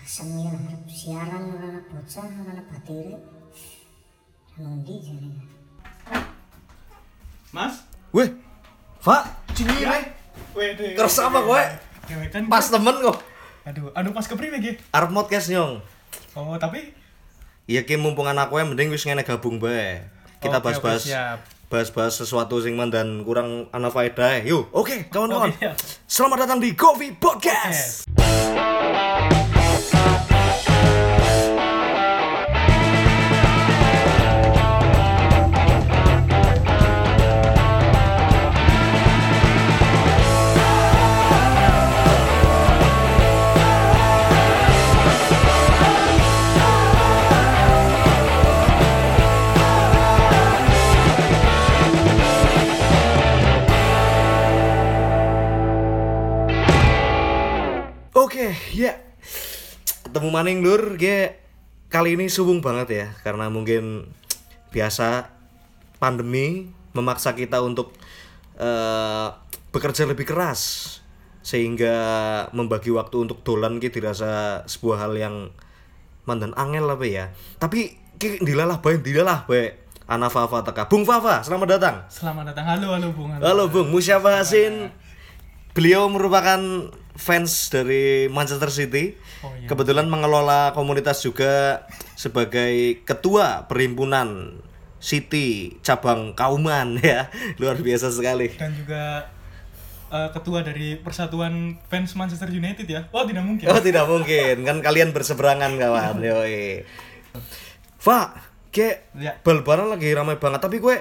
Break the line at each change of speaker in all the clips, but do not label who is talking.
Asem ya, siaran ora ana bocah, ora ana batire. Nundi jane.
Mas?
Weh, Pak, cingire.
Wede.
Kerasa apa kowe? Pas temen kok.
Aduh, aduh pas kepriwe iki?
Arep podcast nyong.
Oh, tapi
Iya ki mumpung anak kowe mending wis ngene gabung bae. Kita bahas-bahas bahas-bahas sesuatu sing dan kurang ana faedah. Yuk, oke, kawan-kawan.
Oke, siap.
Selamat datang di Coffee Podcast. Oke, ya. Ketemu maning lur, ge kali ini suwung banget ya karena mungkin biasa pandemi memaksa kita untuk eh, bekerja lebih keras sehingga membagi waktu untuk dolan ki dirasa sebuah hal yang mandan angel apa ya. Tapi ki dilalah bae, dilalah bae. Ana Fafa teka. Bung Fafa, selamat datang.
Selamat datang. Halo, halo Bung.
Halo Bung, Musyafah Hasin. Beliau merupakan fans dari Manchester City.
Oh, iya.
Kebetulan mengelola komunitas juga sebagai ketua perhimpunan City cabang Kauman ya. Luar biasa sekali.
Dan juga eh, ketua dari Persatuan Fans Manchester United ya. Oh, tidak mungkin.
Oh tidak mungkin, kan kalian berseberangan kawan. Yoi. Fa, ke
Ya.
bal barang lagi ramai banget tapi gue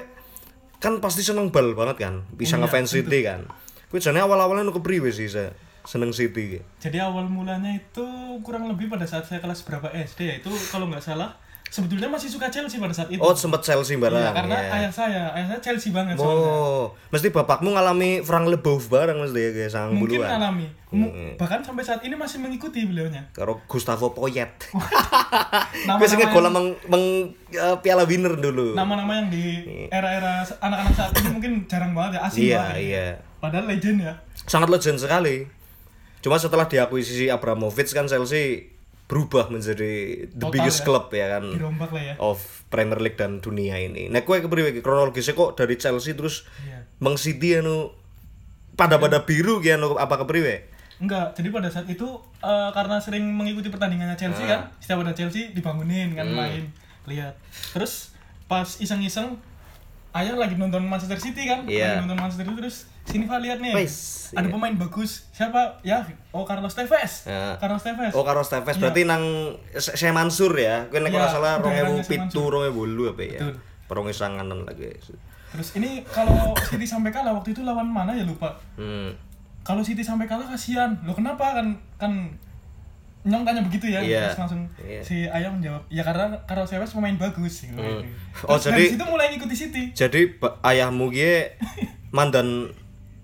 kan pasti seneng bal banget kan, bisa
Oh, iya,
ngefans City kan. Gue jane awal-awalnya nu kepriwe sih saya seneng City.
Jadi awal mulanya itu kurang lebih pada saat saya kelas berapa SD ya. Itu kalau nggak salah sebetulnya masih suka Chelsea pada saat itu.
Oh sempet Chelsea bareng
Iya, karena
ya.
ayah saya, ayah saya Chelsea banget soalnya.
Oh, mesti bapakmu ngalami Frank Leboeuf bareng mesti ya guys, sang
Mungkin
buluan.
alami. Mu- Bahkan sampai saat ini masih mengikuti beliaunya.
Karo Gustavo Poyet.
Yang-
gola meng, meng eh, piala winner dulu.
Nama-nama yang di era-era anak-anak saat ini mungkin jarang banget ya, asing
Iya,
banget.
iya.
Padahal legend ya.
Sangat legend sekali. Cuma setelah diakuisisi Abramovich kan Chelsea berubah menjadi the
Total
biggest
ya.
club ya kan
ya.
of Premier League dan dunia ini. Nah, kue kepriwe kronologisnya kok dari Chelsea terus
Iya.
Mang City anu pada pada biru ki anu apa kepriwe?
Enggak, jadi pada saat itu eh, karena sering mengikuti pertandingannya Chelsea
Ah.
kan, setiap ada Chelsea dibangunin kan
Hmm.
main, lihat. Terus pas iseng-iseng ayah lagi nonton Manchester City kan,
Iya.
lagi nonton Manchester City terus sini Pak lihat nih.
Wes,
ada
iya.
pemain bagus. Siapa? Ya, oh Carlos Tevez.
Ya.
Carlos Tevez.
Oh Carlos Tevez
Iya.
berarti nang saya Mansur ya. Kowe nek ora salah
daerahnya
2007 2008 apa ya. Perong sanganan lagi.
Terus ini kalau City sampai kalah waktu itu lawan mana ya lupa.
Hmm.
Kalau City sampai kalah kasihan. Loh kenapa kan kan Nyong tanya begitu ya,
Iya.
terus langsung
Iya.
si Ayah menjawab, ya karena Carlos Tevez pemain bagus. Gitu.
Hmm.
Terus
Oh,
dari
jadi-
situ mulai ngikuti City.
Jadi ayahmu gie mandan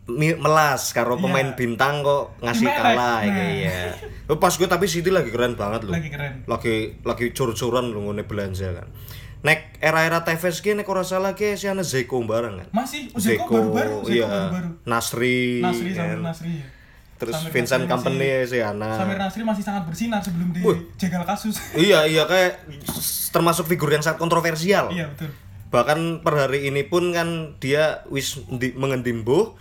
melas karo
Iya.
pemain bintang kok ngasih kalah
Nah.
iki ya. Oh, Pas gue tapi City lagi keren banget loh.
Lagi keren.
Lagi lagi cur-curan lu ngene belanja kan. Nek era-era Tevez ki nek ora salah ki si ana Zeko bareng kan.
Masih Zeko baru-baru, Zeko
iya.
baru-baru.
Nasri,
Nasri
kan.
Samir Nasri. ya.
Terus
Samir
Vincent
Nasri
Company si Ana.
Samir Nasri masih sangat bersinar sebelum
Wih.
dijegal kasus.
iya iya kayak termasuk figur yang sangat kontroversial.
iya betul.
Bahkan per hari ini pun kan dia wis di, mengendimbuh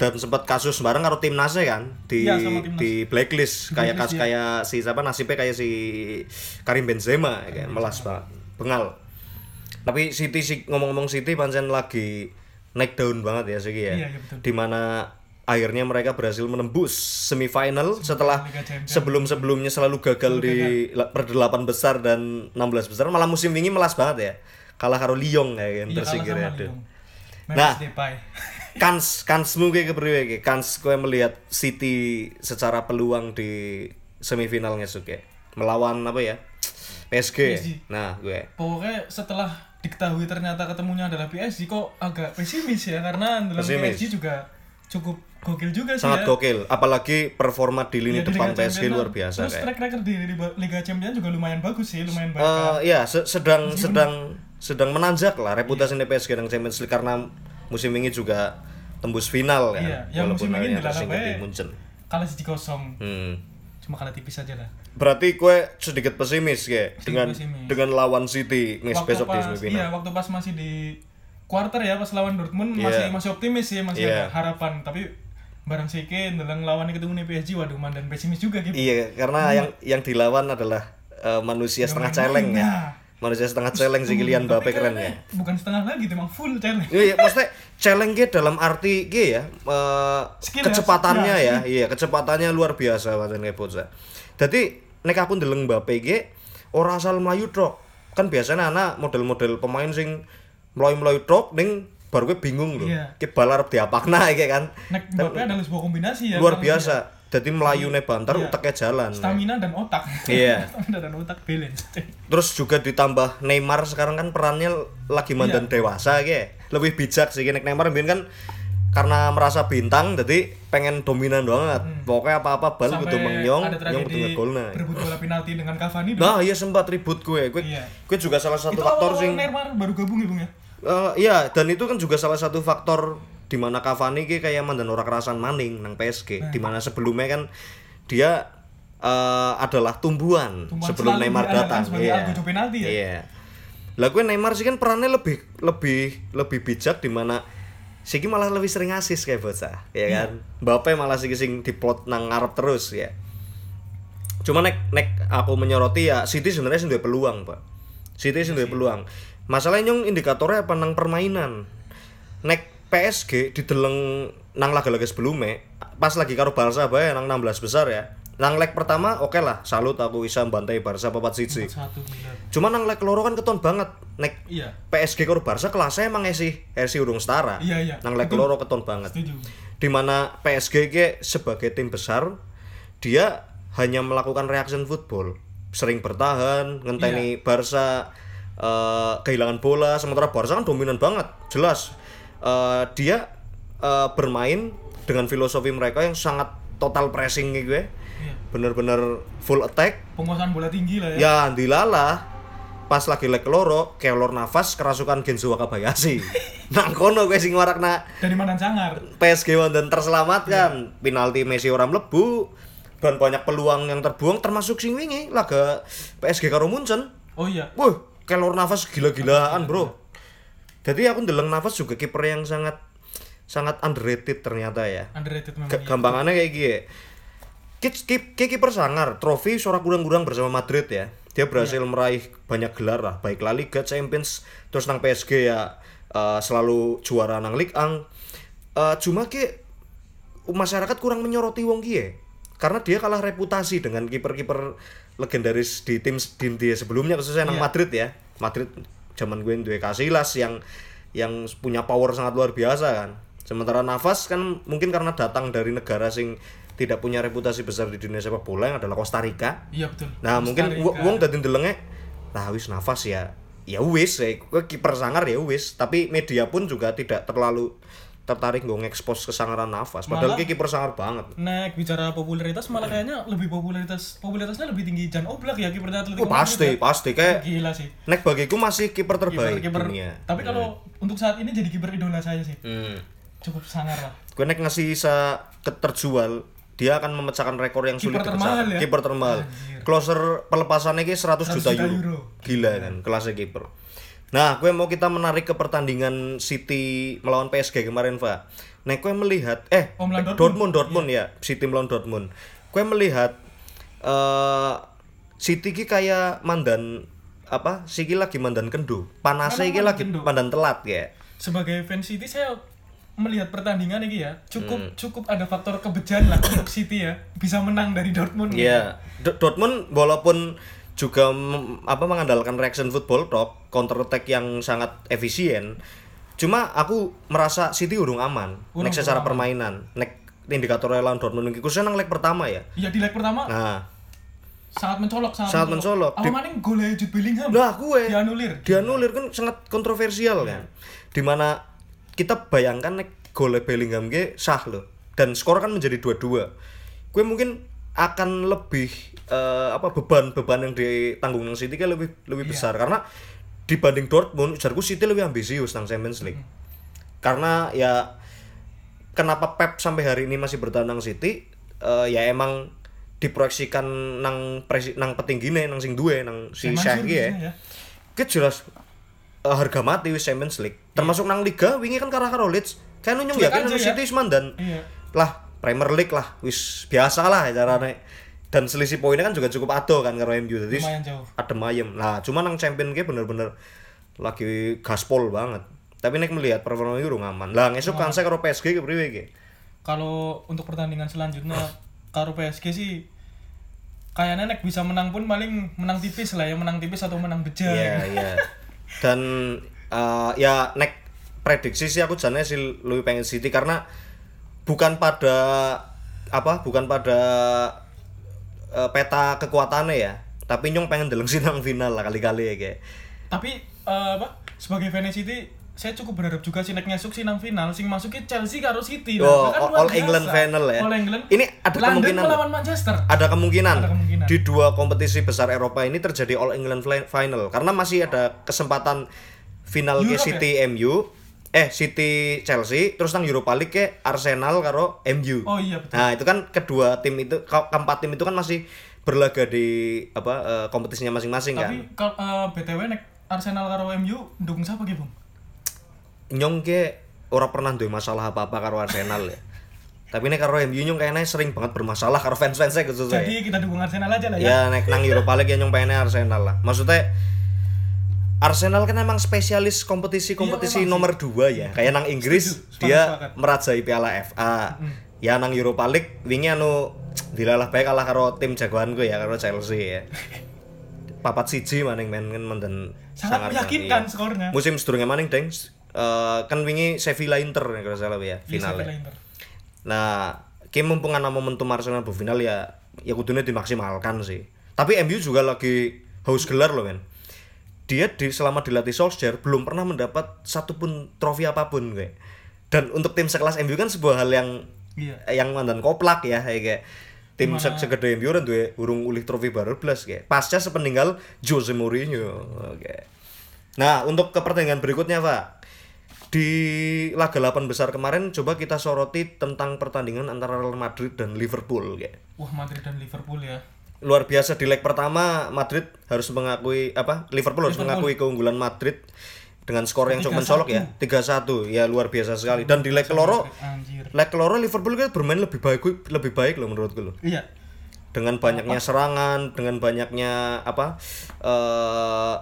dan sempat kasus bareng karo timnasnya kan di
sama timnas.
di blacklist
Di
kayak kas
iya.
kayak si siapa nasibnya kayak si Karim Benzema ya kan melas banget bengal tapi City sih ngomong-ngomong City pancen lagi naik daun banget ya sih ya
iya, betul.
di mana akhirnya mereka berhasil menembus semifinal setelah
Liga
sebelum-sebelumnya selalu gagal di la- perdelapan besar dan 16 besar malah musim ini melas banget ya kalah karo Lyon ya kan
kalah
tersingkir ya. Nah.
Depay.
kans kansmu kayak kepriwe iki kans kowe melihat City secara peluang di semifinalnya suke melawan apa ya PSG,
PSG.
nah gue
Pokoknya setelah diketahui ternyata ketemunya adalah PSG kok agak pesimis ya karena dalam
Pesimis.
PSG juga cukup gokil juga sih
sangat
ya.
gokil apalagi performa di lini
Iya,
depan PSG luar
kan.
biasa
Terus
kayak
track record di Liga- Champions juga lumayan bagus sih, lumayan baik.
Eh, ya se- sedang sedang sedang menanjak lah reputasi PSG dan Champions League karena musim ini juga tembus final kan
Iya, yang musim ini bae.
di Munchen
Kalah 1-0.
hmm.
Cuma kalah tipis aja lah
Berarti kue sedikit pesimis ya dengan
pesimis.
dengan lawan City nih besok di
pas
semifinal.
iya waktu pas masih di quarter ya pas lawan Dortmund
Iya.
masih masih optimis sih masih
Iya.
ada harapan tapi barang sike dalam lawannya ketemu nih PSG waduh mandan pesimis juga gitu
Iya, karena yang yang dilawan adalah eh, manusia setengah celeng ya. Manusia setengah celeng si Kylian
Tapi
Mbappe keren ya.
bukan setengah lagi emang full challenge
Iya, iya, maksudnya celeng ge dalam arti ge ya, eh,
Skill ya,
kecepatannya
skill.
ya, iya kecepatannya luar biasa kayak bocah. Jadi nek aku ndeleng Mbappe ge ora asal melayu tok. Kan biasanya anak model-model pemain sing melayu-melayu tok ning baru gue bingung loh.
Iya.
Ki bal arep diapakna iki kan.
Nek Mbappe adalah sebuah kombinasi ya
Luar biasa. Jadi melayu nih banter
Iya.
uteknya jalan.
stamina dan otak
Iya.
stamina dan otak balance
Terus juga ditambah Neymar sekarang kan perannya lagi mandan
Iya.
dewasa kayak lebih bijak sih nek Neymar mbiyen kan karena merasa bintang jadi pengen dominan banget. Pokoknya apa-apa bal kudu mengyong,
Hmm.
nyong kudu
tragedi
ngegolna.
berebut bola penalti dengan Cavani.
Nah, iya sempat ribut gue. Gue
Iya.
gue juga salah satu
itu
faktor sing
Neymar baru gabung ya bung ya
Eh, iya, dan itu kan juga salah satu faktor di mana Cavani ki kayak mandan ora kerasan maning nang PSG,
Nah.
di mana sebelumnya kan dia eh, adalah tumbuhan,
Tumbuhan
sebelum Neymar datang.
algojo penalti ya?
Iya. Lah gue Neymar sih kan perannya lebih lebih lebih bijak di mana Siki malah lebih sering asis kayak bocah, ya
Iya.
kan? Mbappe malah sih sing diplot nang ngarep terus ya. Cuma nek nek aku menyoroti ya City sebenarnya sing duwe peluang, Pak. City sing duwe peluang. Masalahnya nyong indikatornya apa nang permainan. Nek PSG dideleng nang laga-laga sebelumnya, pas lagi karo Barca bae nang 16 besar ya. Nang leg pertama oke lah, salut aku bisa bantai Barca 4 siji. Cuma nang leg loro kan keton banget. Nek
iya
PSG karo Barca kelasnya emang esi esi urung setara.
Iya, iya.
Nang leg loro keton banget
setuju
di mana PSG ke sebagai tim besar dia hanya melakukan reaction football sering bertahan ngenteni
Iya.
Barca eh, kehilangan bola sementara Barca kan dominan banget jelas Eh, dia eh, bermain dengan filosofi mereka yang sangat total pressing gue.
Iya.
Bener-bener full attack.
Penguasaan bola tinggi lah ya.
Ya dilalah pas lagi leg loro kelor nafas kerasukan Genzo Wakabayashi. Nang kono gue sing warakna
dari mana sangar.
PSG wonten terselamatkan. Penalti Messi orang mlebu. Dan banyak peluang yang terbuang termasuk sing wingi laga PSG karo Munchen.
Oh iya.
Wah kelor nafas gila-gilaan bro jadi aku ndeleng nafas juga kiper yang sangat sangat underrated ternyata ya.
Underrated memang iya.
gampangannya kayak gini. Kayak kiper sangar trofi sorak kurang-kurang bersama Madrid ya. Dia berhasil meraih banyak gelar lah baik La Liga Champions terus nang PSG ya eh, selalu juara nang Ligue 1 Eh, cuma ki masyarakat kurang menyoroti wong kie karena dia kalah reputasi dengan kiper-kiper legendaris di tim tim dia sebelumnya khususnya nang
Iya.
Madrid ya. Madrid zaman gue duwe Casillas yang yang punya power sangat luar biasa kan. Sementara Navas kan mungkin karena datang dari negara sing tidak punya reputasi besar di dunia sepak bola yang adalah Costa Rica.
Iya betul.
Nah
Costa
mungkin wong dadi ndelenge lah wis Navas ya ya wis ya gue kiper sangar ya wis. Tapi media pun juga tidak terlalu tertarik gue ngekspos kesangaran Navas padahal
Malah-
ki kiper sangar banget
Nek bicara popularitas malah kayaknya lebih popularitas popularitasnya lebih tinggi Jan Oblak ya kiper Atletico
Oh, pasti
Madrid ya.
pasti kayak
gila sih
nek bagiku masih kiper terbaik
kiper
dunia
tapi kalau untuk saat ini jadi kiper idola saya sih
hmm.
cukup sangar lah
gue nek ngasih bisa terjual dia akan memecahkan rekor yang sulit
Kiper termahal ya?
Kiper termahal.
Anjir.
Closer pelepasannya ki 100 juta,
juta
euro.
euro.
Gila kan kelasnya kiper. Nah, gue mau kita menarik ke pertandingan City melawan PSG kemarin, Pak. Nah, gue melihat eh
Oh,
Dortmund
Dortmund.
Dortmund ya, City melawan Dortmund. Gue melihat eh City ki kayak mandan apa? Siki lagi mandan kendo. Panasnya iki
mandan
lagi
kendo.
mandan telat ya.
sebagai fans City saya melihat pertandingan ini ya cukup
Hmm.
cukup ada faktor kebejan lah untuk City ya bisa menang dari Dortmund
Iya, Do- Dortmund walaupun juga apa mengandalkan reaction football tok, counter attack yang sangat efisien. Cuma aku merasa City urung aman.
Urung-
nek secara permainan, nek indikator lawan Dortmund khususnya nang leg pertama ya.
ya di leg pertama
Nah,
sangat mencolok sangat,
Sangat mencolok.
apa
Di-
maning golnya Jude Bellingham
nah gue
dianulir
dianulir kan sangat kontroversial kan. Di mana kita bayangkan nek gol Bellingham ge sah loh dan skor kan menjadi dua-dua. Gue mungkin akan lebih eh, apa beban-beban yang ditanggung nang City kan lebih lebih
Iya.
besar karena dibanding Dortmund ujarku City lebih ambisius nang Champions League.
Hmm.
Karena ya kenapa Pep sampai hari ini masih bertahan nang City eh, ya emang diproyeksikan nang presi, nang petinggine nang sing duwe nang si iki ya.
biasanya
Ki jelas eh, harga mati wis Champions League. Termasuk nang liga wingi kan karo karo Leeds. Kan nyung yakin
aja ya.
City wis mandan.
Iya.
Lah Premier League lah wis biasa lah carane. Dan selisih poinnya kan juga cukup ado kan karo MU. Jadi adem ayem. Nah, cuma nang champion ki bener-bener lagi gaspol banget. Tapi nek melihat performa itu aman. Lah ngesuk kan saya karo PSG ki priwe?
Kalau untuk pertandingan selanjutnya karo PSG sih kayaknya nek bisa menang pun paling menang tipis lah ya, menang tipis atau menang beja.
Iya, iya. Dan eh, ya nek prediksi sih aku jane sih lebih pengen City karena bukan pada apa? Bukan pada eh, peta kekuatannya ya. Tapi nyong pengen deleng sinang final lah kali-kali ya kayak.
Tapi eh, apa? Sebagai fans City, saya cukup berharap juga sih nyesuk sih nang final sing masuknya Chelsea karo City. Nah,
Oh,
kan
All-
biasa.
England final ya.
All England.
Ini ada
London
kemungkinan
melawan Manchester.
Ada kemungkinan,
Ada kemungkinan.
di dua kompetisi besar Eropa ini terjadi All England Final karena masih ada kesempatan final ke
Europe
City MU, eh City Chelsea, terus nang Europa League ke Arsenal karo MU.
Oh iya betul.
Nah itu kan kedua tim itu, ke- keempat tim itu kan masih berlaga di apa eh, kompetisinya masing-masing kan.
Tapi kalau eh, BTW nek Arsenal karo MU dukung siapa gitu, Bung?
Nyong ke ora pernah duwe masalah apa-apa karo Arsenal ya. Tapi nek karo MU nyong kayaknya sering banget bermasalah karo fans-fansnya khususnya.
Jadi kita dukung Arsenal aja lah ya.
ya nek nang Europa League ya nyong pengennya Arsenal lah maksudnya Arsenal kan emang spesialis kompetisi-kompetisi
Iya,
nomor 2 ya kayak nang Inggris
Setuju,
dia
sepakat.
merajai Piala FA ya nang Europa League wingi anu dilalah baik kalah karo tim jagoanku ya karo Chelsea ya papat siji maning men kan menden
Sangat meyakinkan skornya.
musim sedurunge maning deng eh, kan wingi Sevilla Inter nek ora salah ya
Iya,
finalnya
Sevilla Inter.
Nah, kayak mumpung ana momentum Arsenal bu final ya ya kudunya dimaksimalkan sih. Tapi MU juga lagi haus gelar loh men. Dia di selama dilatih Solskjaer belum pernah mendapat satupun trofi apa pun kayak. Dan untuk tim sekelas MU kan sebuah hal yang
Iya.
yang mandan koplak ya kayak tim se segede MU kan duwe urung ulih trofi baru belas kayak. Pasca sepeninggal Jose Mourinho. Oke. Nah, untuk ke pertandingan berikutnya, Pak. Di laga 8 besar kemarin coba kita soroti tentang pertandingan antara Real Madrid dan Liverpool kayak.
Wah, Madrid dan Liverpool ya.
Luar biasa di leg pertama Madrid harus mengakui apa? Liverpool harus
Liverpool.
mengakui keunggulan Madrid dengan skor yang cukup
3-1.
mencolok ya. 3-1. Ya luar biasa sekali. Dan di leg keloro leg keloro Liverpool kan bermain lebih baik lebih baik loh menurutku loh
Iya.
dengan banyaknya serangan, dengan banyaknya apa eh,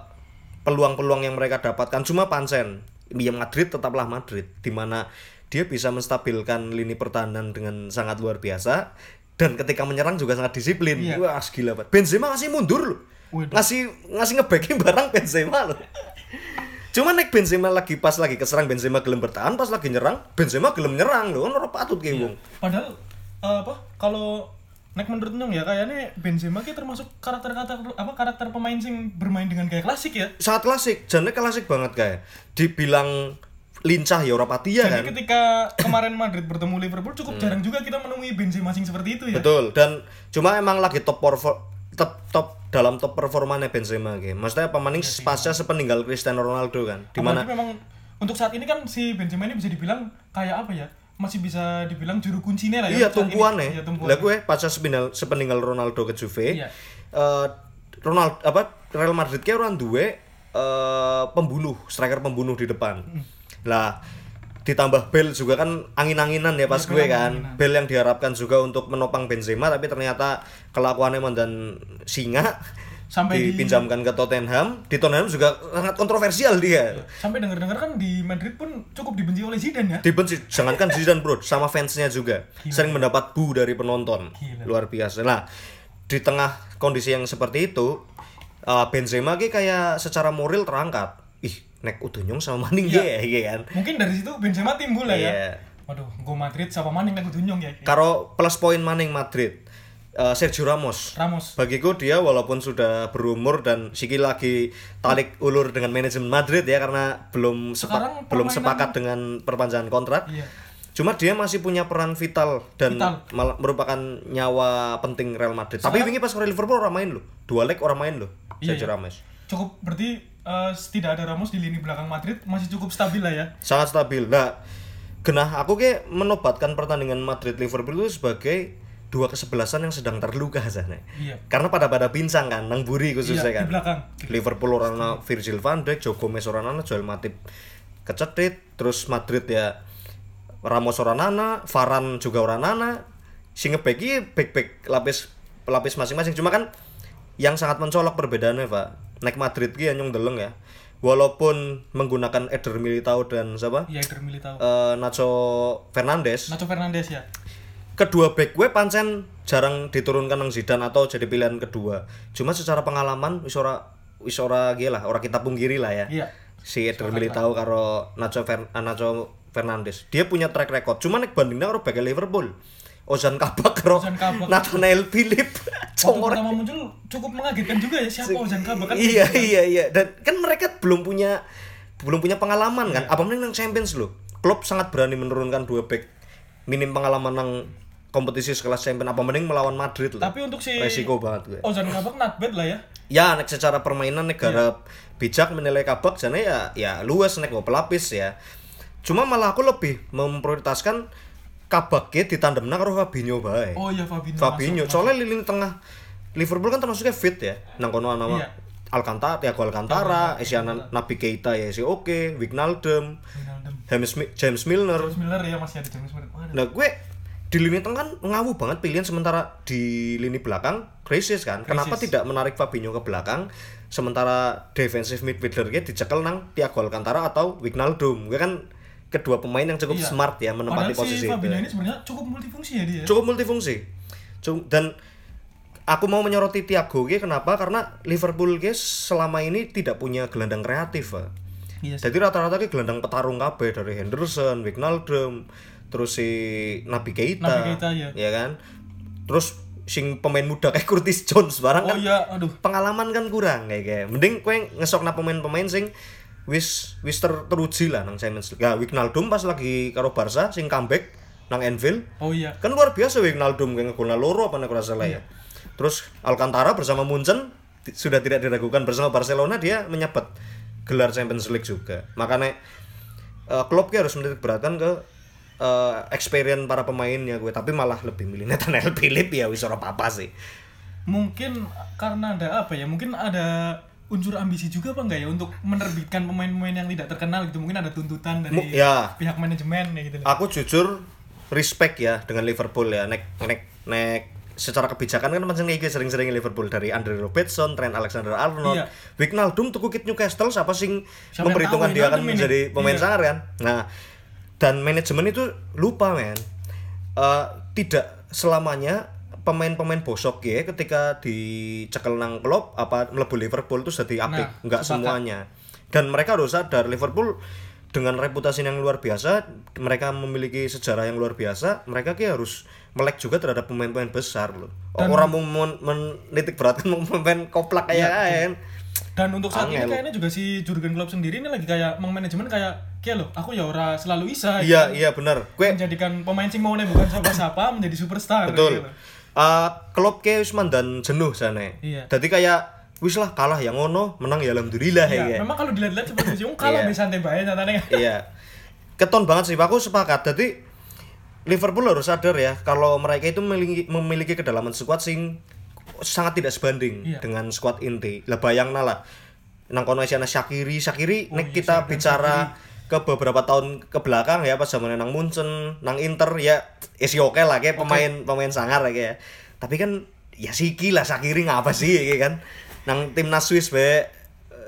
peluang-peluang yang mereka dapatkan cuma Pansen, ya Madrid tetaplah Madrid, di mana dia bisa menstabilkan lini pertahanan dengan sangat luar biasa dan ketika menyerang juga sangat disiplin.
Iya.
Wah, gila banget. Benzema ngasih mundur loh.
Waduh.
Ngasih ngasih ngebacking barang Benzema loh. Cuma nek Benzema lagi pas lagi keserang Benzema gelem bertahan, pas lagi nyerang Benzema gelem nyerang loh. Kan ora patut kayak wong.
Padahal eh, apa? Kalau nek menurut Nyong ya kayaknya Benzema ki termasuk karakter-karakter apa karakter pemain sing bermain dengan gaya klasik ya.
sangat klasik jane klasik banget kayak dibilang lincah ya ora pati ya
Jadi
kan
ketika kemarin Madrid bertemu Liverpool cukup jarang juga kita menemui Benzema sing seperti itu ya.
betul dan cuma emang lagi top perfor- top top dalam top performanya Benzema gitu maksudnya pemain pasca sepeninggal Cristiano Ronaldo kan di mana
Apalagi memang untuk saat ini kan si Benzema ini bisa dibilang kayak apa ya? Masih bisa dibilang juru kuncinya lah ya.
iya tumpuannya
Iya, tumpuan.
lah gue pasca sepeninggal sepeninggal Ronaldo ke Juve
Iya.
eh, Ronaldo apa Real Madrid kayak orang duwe eh, pembunuh striker pembunuh di depan
Hmm.
Lah ditambah Bell juga kan angin-anginan ya pas
Iya,
gue kan
angin-anginan.
Bell yang diharapkan juga untuk menopang Benzema tapi ternyata kelakuannya mandan singa.
Sampai di-
dipinjamkan ke Tottenham. Di Tottenham juga sangat kontroversial dia.
Sampai dengar-dengar kan di Madrid pun cukup dibenci oleh Zidane ya.
dibenci. Jangankan Zidane bro. Sama fansnya juga. Sering mendapat bu dari penonton.
Gila.
luar biasa. Nah di tengah kondisi yang seperti itu uh, Benzema kayak secara moral terangkat nek udah nyong sama maning
Iya.
ya iya kan
Mungkin dari situ Benzema timbul lah ya.
Iya.
Waduh, gue Madrid siapa maning aku dunyong ya.
karo plus poin maning Madrid uh, Sergio Ramos
Ramos.
bagiku dia walaupun sudah berumur dan Siki lagi tarik ulur dengan manajemen Madrid ya karena belum sepa-
Sekarang
belum sepakat dengan perpanjangan kontrak
Iya.
Cuma dia masih punya peran vital dan
Vital.
merupakan nyawa penting Real Madrid. Tapi wingi pas Liverpool orang main loh. Dua leg orang main loh.
Iya,
Sergio
iya.
Ramos.
Cukup berarti eh, tidak ada Ramos di lini belakang Madrid masih cukup stabil lah ya.
Sangat stabil. Nah, genah aku kayak menobatkan pertandingan Madrid Liverpool itu sebagai dua kesebelasan yang sedang terluka sana.
Iya.
Karena pada pada pincang kan, nang buri khususnya
Iya,
kan.
di belakang.
Liverpool orang Virgil van Dijk, Joe Gomez orang ana, Joel Matip kecetit, terus Madrid ya Ramos orang ana, Varane juga orang ana. Sing ngeback iki back-back lapis pelapis masing-masing. Cuma kan yang sangat mencolok perbedaannya, Pak. Naik Madrid ki nyong deleng ya. Walaupun menggunakan Eder Militao dan siapa?
Iya, Eder Militao.
Eh, Nacho Fernandes
Nacho Fernandes ya.
kedua back gue pancen jarang diturunkan nang Zidane atau jadi pilihan kedua. Cuma secara pengalaman wis ora wis ora ge lah, ora kita pungkiri lah ya.
Iya.
Si Eder Militao karo Nacho Fer Nacho Fernandes. Dia punya track record. Cuma nek bandingnya karo back Liverpool. Ozan Kabak karo
Ozan Kabak.
Nathaniel Philip. Congor.
pertama muncul cukup mengagetkan juga ya siapa Ozan Kabak kan.
Iya iya iya dan kan mereka belum punya belum punya pengalaman kan. Apa mending nang Champions loh. Klub sangat berani menurunkan dua back minim pengalaman nang kompetisi sekelas champion apa mending melawan Madrid lah.
Tapi untuk si
resiko banget gue.
Ozan Kabak not bad lah ya.
Ya nek secara permainan negara
Iya.
bijak menilai kabak jane ya ya luas nek pelapis ya. Cuma malah aku lebih memprioritaskan kabak ke ditandemna karo Fabinho bae.
Oh iya Fabinho.
Fabinho soalnya lini tengah Liverpool kan termasuknya fit ya nang kono nama
Iya.
Alcantara Thiago Alcantara Esiana Nabi Keita ya si oke Wijnaldum
Wijnaldum.
James James Milner
James Miller ya masih ada James. Waduh.
nah gue di lini tengah kan ngawur banget pilihan sementara di lini belakang krisis kan kenapa
Krisis.
tidak menarik Fabinho ke belakang sementara defensive midfielder gue dicekel nang Thiago Alcantara atau Wijnaldum gue kan kedua pemain yang cukup
Iya.
smart ya menempati
Padahal
posisi
si
itu
Fabinho ini sebenarnya cukup multifungsi ya dia.
cukup multifungsi Cu- dan aku mau menyoroti Thiago G kenapa karena Liverpool guys selama ini tidak punya gelandang kreatif Pak.
Iya
jadi rata-rata ki gelandang petarung kabeh dari Henderson, Wijnaldum, terus si Nabi Keita,
Naby Keita, ya.
kan terus sing pemain muda kayak Curtis Jones barang
Oh
kan
iya, aduh.
pengalaman kan kurang kayak kayak mending kue ngesokna pemain-pemain sing wis wis ter, teruji lah nang Champions League. Ya Wijnaldum pas lagi karo Barca sing comeback nang Anfield
Oh iya.
kan luar biasa Wijnaldum kayak ngegolna loro apa nek ora salah ya. Terus Alcantara bersama Munchen sudah tidak diragukan bersama Barcelona dia menyabet gelar Champions League juga. Makanya eh, klub ki harus menitik beratkan ke eh, experience para pemainnya gue tapi malah lebih milih Nathaniel Philip ya wis ora apa-apa sih.
Mungkin karena ada apa ya? Mungkin ada unsur ambisi juga apa enggak ya untuk menerbitkan pemain-pemain yang tidak terkenal gitu. Mungkin ada tuntutan dari
Mu- ya.
pihak manajemen ya gitu. loh.
Aku jujur respect ya dengan Liverpool ya nek nek nek secara kebijakan kan macam kayak sering-sering Liverpool dari Andre Robertson, Trent Alexander-Arnold,
Iya.
Wijnaldum tuku kit Newcastle siapa sing
Siapa
memperhitungkan dia akan
ini?
menjadi pemain
Iya.
sangar kan. Nah, dan manajemen itu lupa men. Eh, tidak selamanya pemain-pemain bosok ya ketika dicekel nang klub apa mlebu Liverpool itu jadi apik,
Nah,
enggak
sepakat.
semuanya. Dan mereka harus sadar Liverpool dengan reputasi yang luar biasa, mereka memiliki sejarah yang luar biasa, mereka ki harus melek juga terhadap pemain-pemain besar loh. Orang mau men- menitik beratkan pemain koplak kayak
Iya,
kan.
Dan untuk saat ini
Angel.
kayaknya juga si Jurgen Klopp sendiri ini lagi kayak manajemen kayak kayak loh, aku ya ora selalu bisa
Iya, iya benar. Gue
menjadikan pemain sing mau bukan siapa-siapa menjadi superstar
betul.
gitu
Eh klub ke wis dan jenuh sana.
Iya.
Jadi kayak wis lah kalah yang ngono, menang ya alhamdulillah
Iya,
ya.
memang kalau dilihat-lihat seperti itu kalah
Iya.
bisa santai bae nyatanya.
iya keton banget sih aku sepakat jadi Liverpool harus sadar ya kalau mereka itu memiliki, memiliki kedalaman squad sing sangat tidak sebanding
Iya.
dengan squad inti lah bayang lah nang kono isiana Shakiri Shakiri
Oh
nek
iya,
kita
Shakiri,
bicara ke beberapa tahun ke belakang ya pas zamannya nang Munchen nang Inter ya isi oke lah kayak pemain pemain sangar lah kayak tapi kan ya siki lah Shakiri ngapa sih ya kan nang timnas Swiss be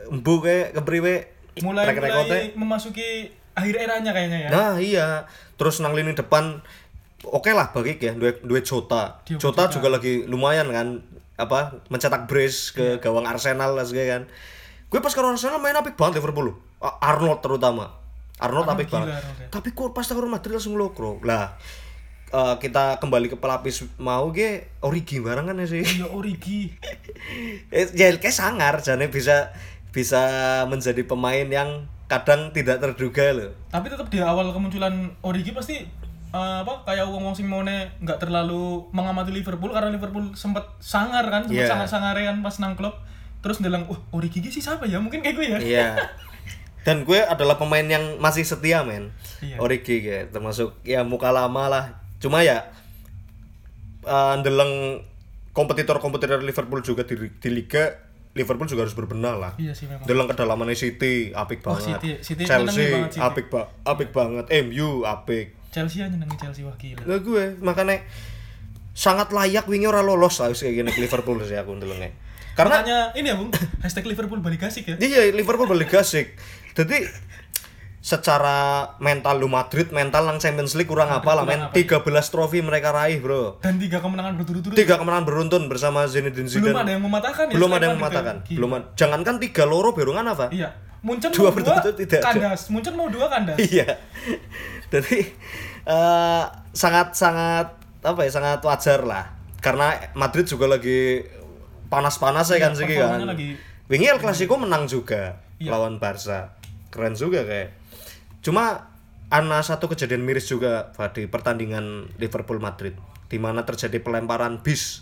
embu kayak kepriwe
Mulai
recordnya.
mulai memasuki akhir eranya kayaknya ya.
Nah iya, terus nang lini depan oke lah bagi ya duet duet Jota.
Diogo
Jota juga lagi lumayan kan apa mencetak brace ke
Iya.
gawang Arsenal lah segala kan. Gue pas karo Arsenal main apik banget Liverpool. Arnold terutama. Arnold, apik banget.
Arnold ya.
Tapi kok pas karo Madrid langsung lokro. Lah eh, kita kembali ke pelapis mau ge Origi barang kan ya sih.
Oh iya Origi.
Eh, ya kayak sangar jane bisa bisa menjadi pemain yang kadang tidak terduga loh.
Tapi tetap di awal kemunculan Origi pasti eh, apa kayak wong wong Simone nggak terlalu mengamati Liverpool karena Liverpool sempat sangar kan, sempat
Iya.
sangar sangarean pas nang klub. Terus bilang, wah Origi sih siapa ya? Mungkin kayak gue ya.
Iya. Dan gue adalah pemain yang masih setia men.
Iya.
Origi ya, termasuk ya muka lama lah. Cuma ya ndeleng kompetitor-kompetitor Liverpool juga di, di liga Liverpool juga harus berbenah lah.
Iya sih memang.
Ndeleng kedalamannya City apik
Oh,
banget.
City- City
Chelsea
banget City.
apik ba apik banget. MU apik.
Chelsea aja nyenengin Chelsea wah gila.
Lah gue makanya sangat layak wingi ora lolos lah kayak gini Liverpool sih aku ndelenge. Karena
Makanya ini ya Bung, hashtag Liverpool balik asik ya.
iya Liverpool balik asik. Jadi secara mental lu Madrid mental nang Champions League kurang apa lah men 13 trofi mereka raih bro
Dan tiga kemenangan berturut-turut.
tiga kemenangan beruntun bersama Zinedine Zidane
Belum ada yang mematahkan ya.
belum ada yang
ya.
mematahkan belum jangankan tiga loro berungan apa
Iya. Munchen
Dua
mau dua,
berturut-turut tidak ada.
kandas. Munchen mau dua kandas.
iya jadi eh, sangat sangat apa ya sangat wajar lah karena Madrid juga lagi panas-panas ya
Iya,
kan sih kan wingi El Clasico menang juga
Iya.
lawan Barca keren juga kayak cuma ana satu kejadian miris juga di pertandingan Liverpool Madrid di mana terjadi pelemparan bis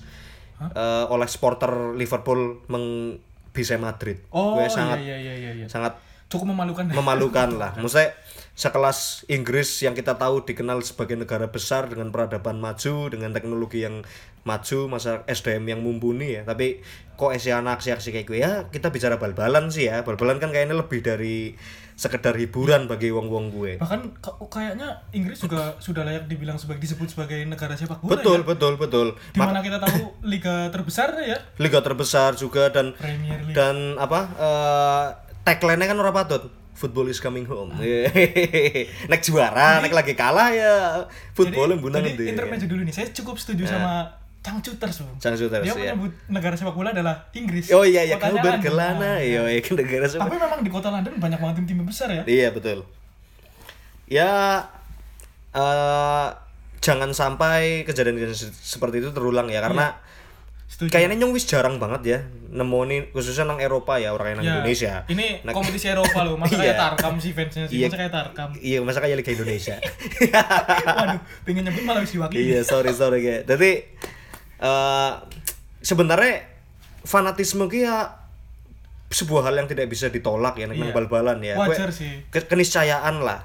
eh, oleh supporter Liverpool meng bisnya Madrid
Oh
Gue
iya
sangat
iya iya iya. iya.
sangat
Cukup memalukan
memalukan lah. Maksudnya sekelas Inggris yang kita tahu dikenal sebagai negara besar dengan peradaban maju, dengan teknologi yang maju, masa SDM yang mumpuni ya. Tapi kok esi anak aksi-aksi kayak gue ya, kita bicara bal-balan sih ya. Bal-balan kan kayaknya lebih dari sekedar hiburan bagi wong-wong gue.
Bahkan ka- kayaknya Inggris juga sudah layak dibilang sebagai disebut sebagai negara sepak bola.
Betul,
ya.
betul, betul.
Di
Mak-
mana kita tahu liga terbesar ya,
Liga terbesar juga dan
Premier League.
dan apa eh tagline-nya kan ora patut football is coming home nek juara nek lagi kalah ya football yang bunang
jadi
nanti
intermezzo dulu nih. Saya cukup setuju sama Cangcuters, Bung.
Cangcuters,
Dia
iya.
menyebut negara sepak bola adalah Inggris.
oh iya ya kau berkelana
Anda-
iya iya negara
Tapi
sepak
memang di kota London banyak banget tim-tim besar ya.
iya betul ya eh jangan sampai se- seperti itu terulang ya karena
Setuju.
kayaknya nyong wis jarang banget ya nemoni khususnya nang Eropa ya orang yang nang
Ya,
Indonesia
Ini
Nah,
kompetisi Eropa loh, masa
Iya.
kayak Tarkam sih fansnya sih,
Iya.
masa kayak Tarkam.
iya masa kayak Liga Indonesia
Waduh, pengen nyebut malah wis diwakili.
iya sorry sorry kayak jadi eh sebenarnya fanatisme ki ya sebuah hal yang tidak bisa ditolak ya nang
Iya.
bal-balan ya
Wajar
Kue-
sih.
ke- keniscayaan lah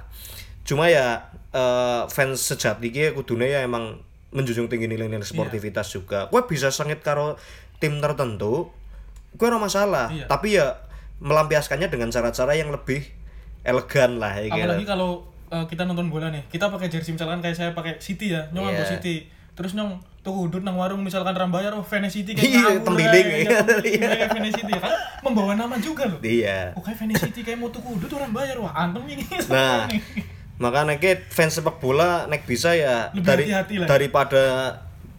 cuma ya eh, fans sejati ki ya kudune ya emang menjunjung tinggi nilai-nilai sportivitas juga gue bisa sengit karo tim tertentu gue ora masalah
Iya.
tapi ya melampiaskannya dengan cara-cara yang lebih elegan lah ya gitu.
Apalagi kalau uh, kita nonton bola nih, kita pakai jersey misalkan kayak saya pakai City ya, nyong
Iya.
yeah. City. Terus nyong tuh udut nang warung misalkan rambayar oh Vene City kayak
Iya, tembiling, iya.
kayak Vene City ya kan membawa nama juga loh.
iya
Oh kayak Vene City kayak mau tuku udut orang bayar wah antem ini.
Nah, makanya ke fans sepak bola nek bisa ya
Lebih
dari
hati-hati lah.
daripada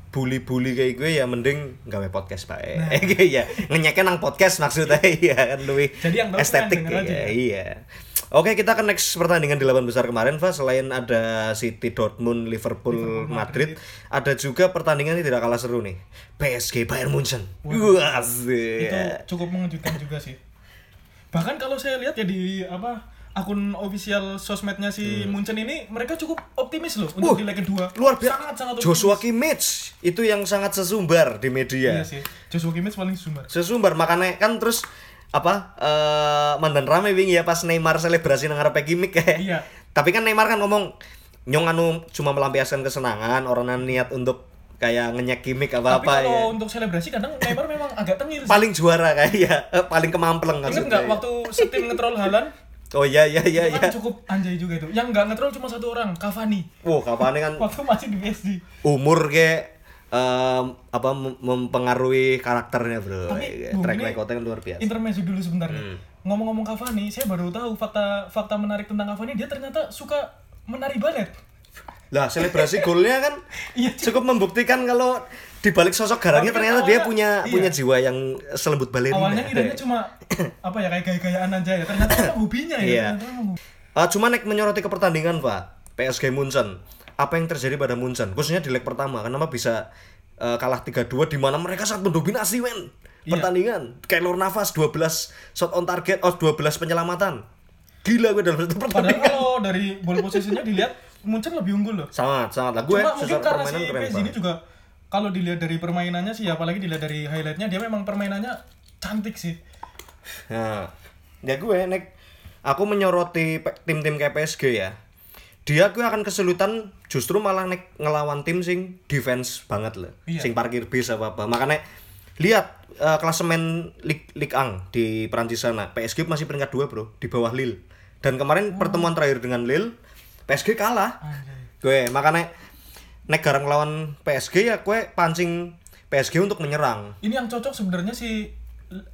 bully-bully kayak gue ya mending gawe podcast pak
Nah.
ya ngenyeknya nang podcast maksudnya ya kan lebih
Jadi yang
estetik ya,
ya.
iya oke kita ke next pertandingan delapan besar kemarin Fa selain ada City Dortmund Liverpool, Madrid, ada juga pertandingan yang tidak kalah seru nih PSG Bayern Munchen wah asik.
itu cukup mengejutkan juga sih. Bahkan kalau saya lihat ya di apa akun official sosmednya si Munchen ini mereka cukup optimis loh
Hmm.
untuk
Wah,
di leg kedua.
luar biasa
Sangat sangat optimis.
Joshua Kimmich itu yang sangat sesumbar di media
Iya sih. Joshua Kimmich paling sumber.
sesumbar makanya kan terus apa eh mandan rame wingi ya pas Neymar selebrasi nang ngarepe gimmick kayak.
Iya.
Tapi kan Neymar kan ngomong nyong anu cuma melampiaskan kesenangan orang niat untuk kayak ngenyek gimmick apa
Tapi
apa
kalau
ya.
untuk selebrasi kadang Neymar memang agak tengil sih.
Paling juara kayak ya, paling kemampleng
Ingat
maksudnya.
nggak waktu setim ngetrol Halan?
Oh iya iya iya
Itu
iya.
kan cukup anjay juga itu. Yang nggak ngetrol cuma satu orang, Cavani.
Wow, kapan kan
Waktu masih di PSG.
umur kayak em, apa mem- mempengaruhi karakternya, Bro.
Tapi, Bung,
Track recordnya kan luar biasa.
Intermezzo dulu sebentar nih.
Hmm.
Ngomong-ngomong Cavani, saya baru tahu fakta fakta menarik tentang Cavani dia ternyata suka menari balet.
Lah, selebrasi golnya kan
Iya,
cukup membuktikan kalau di balik sosok garangnya
Tapi
ternyata
awalnya-
dia punya
iya.
punya jiwa yang selembut balerina.
Awalnya kiranya cuma apa ya kayak gaya-gayaan aja ya. Ternyata memang hobinya ya.
Iya. Ah, cuma nek menyoroti ke pertandingan, Pak. PSG Munchen. Apa yang terjadi pada Munchen? Khususnya di leg pertama, kenapa bisa eh, kalah 3-2 di mana mereka sangat mendominasi, men.
Iya.
Pertandingan. Keylor Navas 12 shot on target, oh 12 penyelamatan. Gila gue dalam satu
Padahal
pertandingan.
kalau dari ball possession-nya dilihat Munchen lebih unggul loh.
Sangat, sangat lah. Gue
Cuma mungkin karena si PSG ini juga kalau dilihat dari permainannya sih apalagi dilihat dari highlightnya dia memang permainannya cantik sih.
Nah, ya gue nek aku menyoroti tim-tim kayak PSG ya. dia gue akan kesulitan justru malah nek ngelawan tim sing defense banget loh
Iya.
sing parkir bis apa apa makanya lihat eh, klasemen Ligue, Ligue 1 di Perancis sana PSG masih peringkat 2 bro di bawah Lille dan kemarin pertemuan terakhir dengan Lille PSG kalah
Anjay.
gue makanya nek garang lawan PSG ya gue pancing PSG untuk menyerang
Ini yang cocok sebenarnya si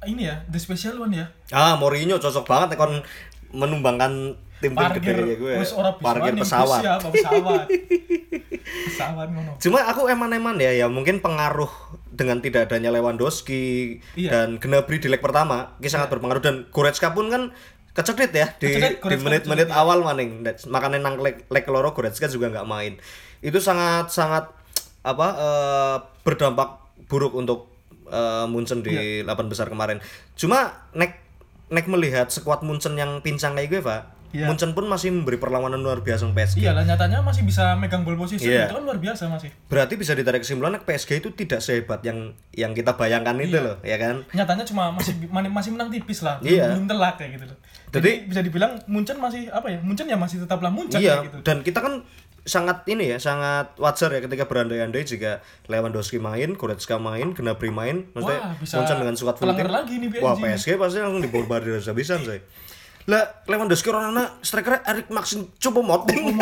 ini ya, the special one ya.
ah Mourinho cocok banget kon menumbangkan tim-tim
Parkir
gede kayak gue parkir pesawat
ya, pesawat. pesawat.
Cuma aku eman-eman ya, ya mungkin pengaruh dengan tidak adanya Lewandowski
Iya.
dan Gnabry di leg pertama, ini sangat berpengaruh dan Goretzka pun kan kecedit ya di,
Kecedit,
di menit-menit
kecedit,
awal maning. Makanya nang leg, leg loro Goretzka juga nggak main. Itu sangat sangat apa eh, berdampak buruk untuk eh, Munchen di
Iya.
8 besar kemarin. Cuma nek nek melihat sekuat Munchen yang pincang kayak gue, Pak.
Iya.
Munchen pun masih memberi perlawanan luar biasa sama PSG.
Iya lah nyatanya masih bisa megang ball position
Iya.
itu kan luar biasa masih.
Berarti bisa ditarik kesimpulan PSG itu tidak sehebat yang yang kita bayangkan itu loh, ya kan?
Nyatanya cuma masih masih menang tipis lah, belum,
Iya.
belum telak kayak gitu loh. Jadi,
Jadi-
bisa dibilang Munchen masih apa ya? Munchen ya masih tetaplah Munchen
iya,
gitu.
dan kita kan sangat ini ya, sangat wajar ya ketika berandai-andai jika Lewandowski main, Goretzka main, Gnabry main, maksudnya
Wah, bisa
Munchen dengan
kelengger
tim.
lagi nih.
Wah, PSG pasti langsung dibombardir habis-habisan, say. Lah, Lewandowski orang anak striker Erik Maxim coba moting.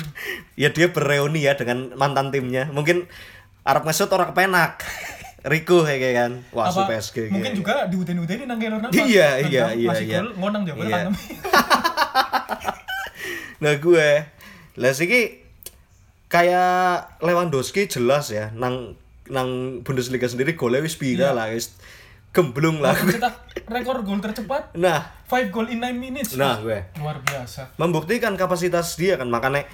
ya dia bereuni ya dengan mantan timnya. Mungkin Arab ngesut orang kepenak. Rico kayak kan. Wah, su
apa
PSG.
mungkin
kayak.
juga diuden-udeni nang Navas.
Iya, iya, iya,
masih
iya.
ngonang dia
Iya. Nah gue lah siki kayak Lewandowski jelas ya nang nang Bundesliga sendiri golnya wis pira lah wis gemblung lah.
Cetak rekor gol tercepat
Nah,
5 goal in 9 minutes.
nah gue
luar biasa.
membuktikan kapasitas dia kan makanya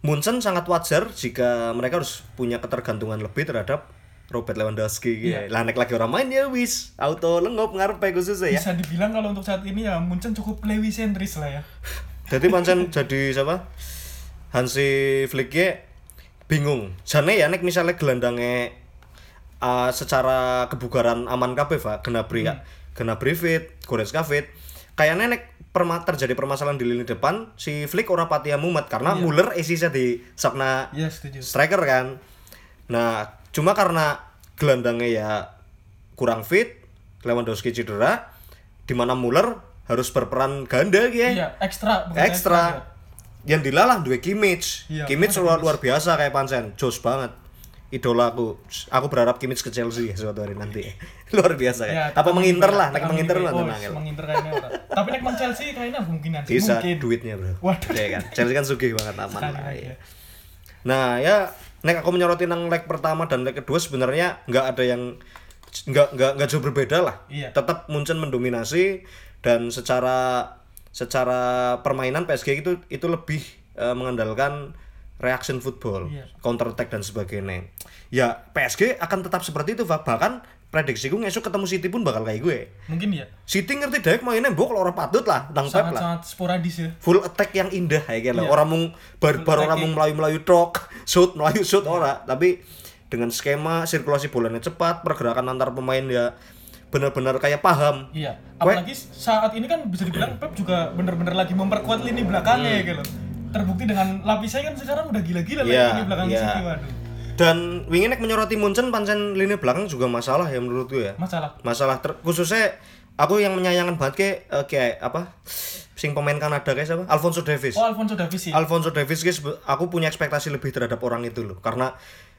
Munchen sangat wajar jika mereka harus punya ketergantungan lebih terhadap Robert Lewandowski.
Iya.
Lah nek lagi orang main ya wis auto lengop ngarepe khususnya ya.
Bisa dibilang kalau untuk saat ini ya Munchen cukup Lewi sentris lah ya.
Jadi pancen jadi siapa? Hansi Flick ya bingung. Jane ya nek misalnya gelandangnya uh, secara kebugaran aman kabeh, Pak. Gnabry ya. Gnabry fit, Goretzka fit. Kayaknya nek perma terjadi permasalahan di lini depan, si Flick ora pati mumet karena Muller isisnya di sakna
Iya setuju.
striker kan. Nah, cuma karena gelandangnya ya kurang fit, Lewandowski cedera, di mana Muller harus berperan ganda ya
Iya, ekstra.
ekstra. Yang dilalah duwe Kimmich
Iya,
Kimmich luar, luar biasa kayak pancen jos banget idola aku aku berharap Kimmich ke Chelsea ya suatu hari nanti luar biasa
Ya,
apa menginter lah nek menginter lah tenang
menginter kayaknya. Tapi nek mang Chelsea kayaknya kemungkinan sih.
bisa
Mungkin.
duitnya bro
Waduh.
ya kan Chelsea kan sugih banget aman lah ya.
ya.
nah ya nek aku menyoroti nang leg pertama dan leg kedua sebenarnya nggak ada yang nggak nggak nggak jauh berbeda lah
Iya.
tetap Munchen mendominasi dan secara secara permainan PSG itu itu lebih eh, mengandalkan reaction football,
Iya.
counter attack dan sebagainya. Ya PSG akan tetap seperti itu. Bahkan prediksiku ngesuk ketemu City pun bakal kayak gue.
Mungkin ya.
City ngerti deh mainnya mbok kalau orang patut lah, nang Pep lah.
Sangat-sangat sporadis ya.
Full attack yang indah kayak gitu.
Iya.
Orang mung bar,
Full
bar orang mung melayu-melayu trok, shoot, melayu shoot ora, tapi dengan skema sirkulasi bolanya cepat, pergerakan antar pemain ya benar-benar kayak paham.
Iya. Apalagi saat ini kan bisa dibilang Pep juga bener-bener lagi memperkuat lini belakangnya ya gitu. Terbukti dengan lapisnya kan sekarang udah gila-gila
Hmm. Iya,
lini belakang
iya.
City waduh.
Dan wingi nek menyoroti Munchen pancen lini belakang juga masalah ya menurutku ya.
Masalah.
Masalah ter- khususnya aku yang menyayangkan banget kayak eh, kayak apa? Sing pemain Kanada kayak siapa? Alfonso Davis.
Oh Alfonso Davies sih.
Alfonso Davis guys, aku punya ekspektasi lebih terhadap orang itu loh karena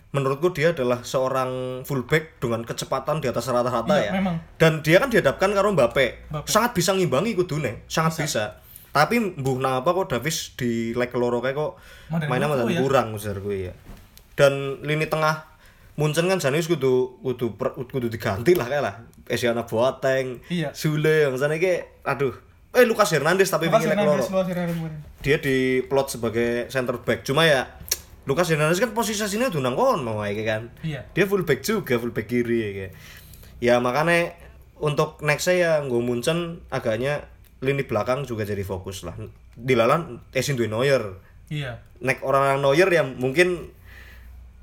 menurutku dia adalah seorang fullback dengan kecepatan di atas rata-rata
Iya,
ya.
memang.
Dan dia kan dihadapkan karo Mbappe.
Mbappe.
Sangat bisa ngimbangi kudune, sangat bisa. Tapi mbuh napa kok Davis di leg loro kayak kok mainnya
kurang
malah
ya.
kurang menurutku ya. Dan lini tengah Munchen kan jane kudu kudu kudu diganti lah kayak lah. Esiana Boateng,
Iya.
Sule yang sana kayak aduh. Eh Lucas Hernandez tapi
Lucas
loro
Hernandez, kemarin.
dia diplot sebagai center back cuma ya Lucas Hernandez kan posisinya tuh nang kono wae kan
Iya.
dia full back juga full back kiri ya kayak. ya makanya untuk next saya gue Munchen agaknya lini belakang juga jadi fokus lah dilalan Esin duwe Neuer
Iya.
nek orang Neuer yang mungkin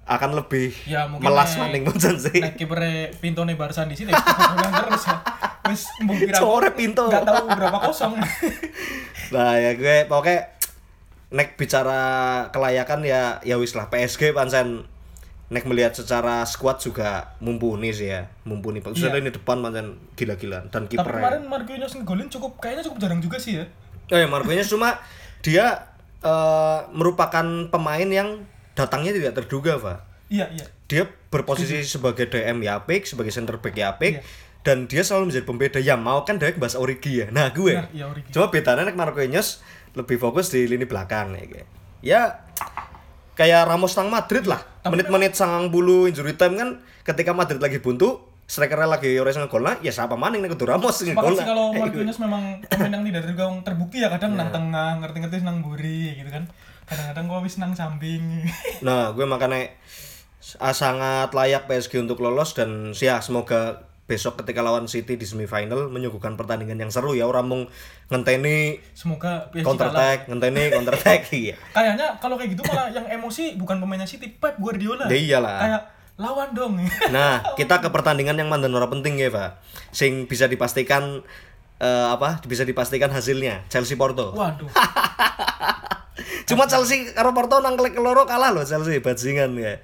akan lebih
Ya mungkin
melas maning Munchen sih
Nek kipernya Pintone Barca di sini terus ya. Wis kira
Sore Pinto.
Enggak tahu berapa kosong.
nah ya gue pokoknya nek bicara kelayakan ya ya wis lah PSG pancen nek melihat secara squad juga mumpuni sih ya mumpuni khususnya ini depan pancen gila-gilaan dan
Tapi
kipernya
kemarin Marquinhos ngegolin cukup kayaknya cukup jarang juga sih ya.
Oh ya Marquinhos cuma dia eh, merupakan pemain yang datangnya tidak terduga, Pak.
Iya, iya.
Dia berposisi sebagai DM ya apik, sebagai center back ya apik, dan dia selalu menjadi pembeda. Ya mau kan dia bahasa Origi ya. Nah, gue.
Benar, iya, Origi.
Cuma bedanya nek Marquinhos lebih fokus di lini belakang ya. kayak. Ya kayak Ramos nang Madrid lah. Menit-menit sangang bulu injury time kan ketika Madrid lagi buntu, strikernya lagi ores ngegol ya siapa maning nek kudu Ramos ngegol.
sih kalau Marquinhos memang pemain yang tidak terduga yang terbukti ya kadang nang tengah, ngerti-ngerti nang buri gitu kan. Kadang-kadang gua wis nang samping.
Nah, gue makanya ah, sangat layak PSG untuk lolos dan ya semoga besok ketika lawan City di semifinal menyuguhkan pertandingan yang seru ya orang mung ngenteni
Semoga PSG
counter attack, ngenteni counter attack iya.
Kayaknya kalau kayak gitu malah yang emosi bukan pemainnya City, Pep Guardiola.
Ya iyalah.
Kayak lawan dong.
Nah, kita ke pertandingan yang mandan ora penting ya, Pak. Sing bisa dipastikan eh, apa? Bisa dipastikan hasilnya Chelsea Porto.
Waduh.
Cuma Chelsea karo Porto nang loro kalah loh Chelsea bajingan ya.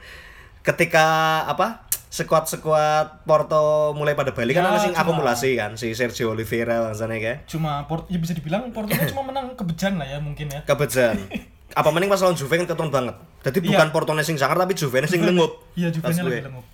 Ketika apa? Sekuat-sekuat Porto mulai pada balik kan
Ya,
sing
cuma-
akumulasi kan si Sergio Oliveira bangsane kayak
Cuma Port ya bisa dibilang Porto kan cuma menang kebejan lah ya mungkin ya.
kebejan. Apa mending pas lawan Juve kan keton banget. Jadi
Iya.
bukan Porto sing sangar tapi Juve sing lengup.
Iya,
gue.
lagi lemuk.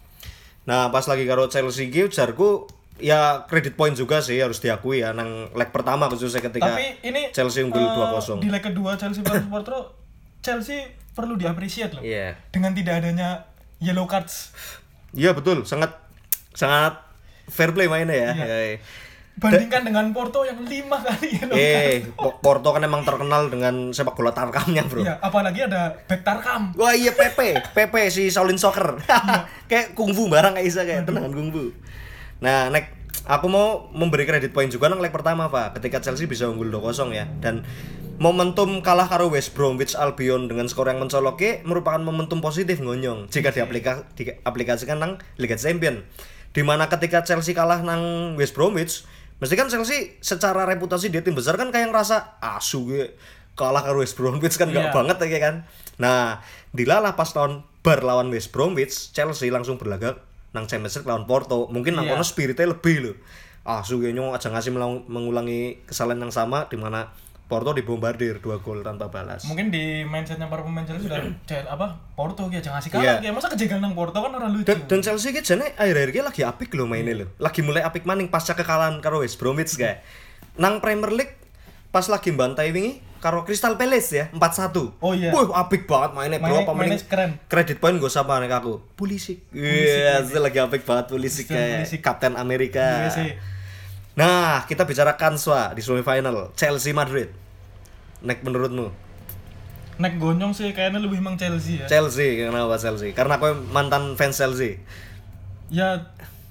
Nah, pas lagi karo Chelsea ki jarku ya kredit point juga sih harus diakui ya nang leg pertama khususnya ketika
Tapi ini
Chelsea unggul
eh,
2-0.
Di leg kedua Chelsea versus Porto, Chelsea perlu diapresiasi loh.
Iya.
Dengan tidak adanya yellow cards.
Iya betul, sangat sangat fair play mainnya ya.
Iya.
Ya,
Bandingkan dengan Porto yang lima kali yellow cards.
Eh, Po- Porto kan emang terkenal dengan sepak bola tarkamnya, Bro.
Iya, apalagi ada back Tarkam.
Wah iya Pepe, Pepe si Shaolin Soccer.
Iya.
kayak kungfu barang kayak bisa kayak tendangan kungfu. Nah, nek aku mau memberi kredit poin juga nang leg pertama, Pak. Ketika Chelsea bisa unggul 2-0 ya. Dan momentum kalah karo West Bromwich Albion dengan skor yang mencolok merupakan momentum positif ngonyong jika diaplika, diaplikasikan nang Liga Champion. Di mana ketika Chelsea kalah nang West Bromwich, mesti kan Chelsea secara reputasi dia tim besar kan kayak ngerasa asu gue kalah karo West Bromwich kan
Iya.
gak banget ya kan. Nah, dilalah pas lawan Bar lawan West Bromwich, Chelsea langsung berlaga nang Champions League lawan Porto. Mungkin nang
Iya.
kono spiritnya lebih loh. Ah, suge nyong aja ngasih mengulangi kesalahan yang sama di mana Porto dibombardir dua gol tanpa balas.
Mungkin di mindsetnya para pemain Chelsea sudah Cel apa Porto ya jangan kasih
Iya.
kalah ya masa kejegal nang Porto kan orang lucu.
Dan, dan Chelsea ki jane akhir-akhir ki lagi apik loh mainnya loh. Lagi mulai apik maning pasca kekalahan karo West Bromwich kayak. Nang Premier League pas lagi bantai wingi karo Crystal Palace ya 4-1.
Oh iya.
Wih, apik banget mainnya bro. Apa
mainnya keren.
Kredit poin gue sama nek aku. Polisi. Iya, yeah, lagi apik banget polisi kayak. Kapten Amerika.
USA.
Nah, kita bicara Kanswa di semifinal Chelsea Madrid. Nek menurutmu?
Nek gonyong sih kayaknya lebih emang Chelsea ya.
Chelsea, kenapa Chelsea? Karena aku mantan fans Chelsea.
ya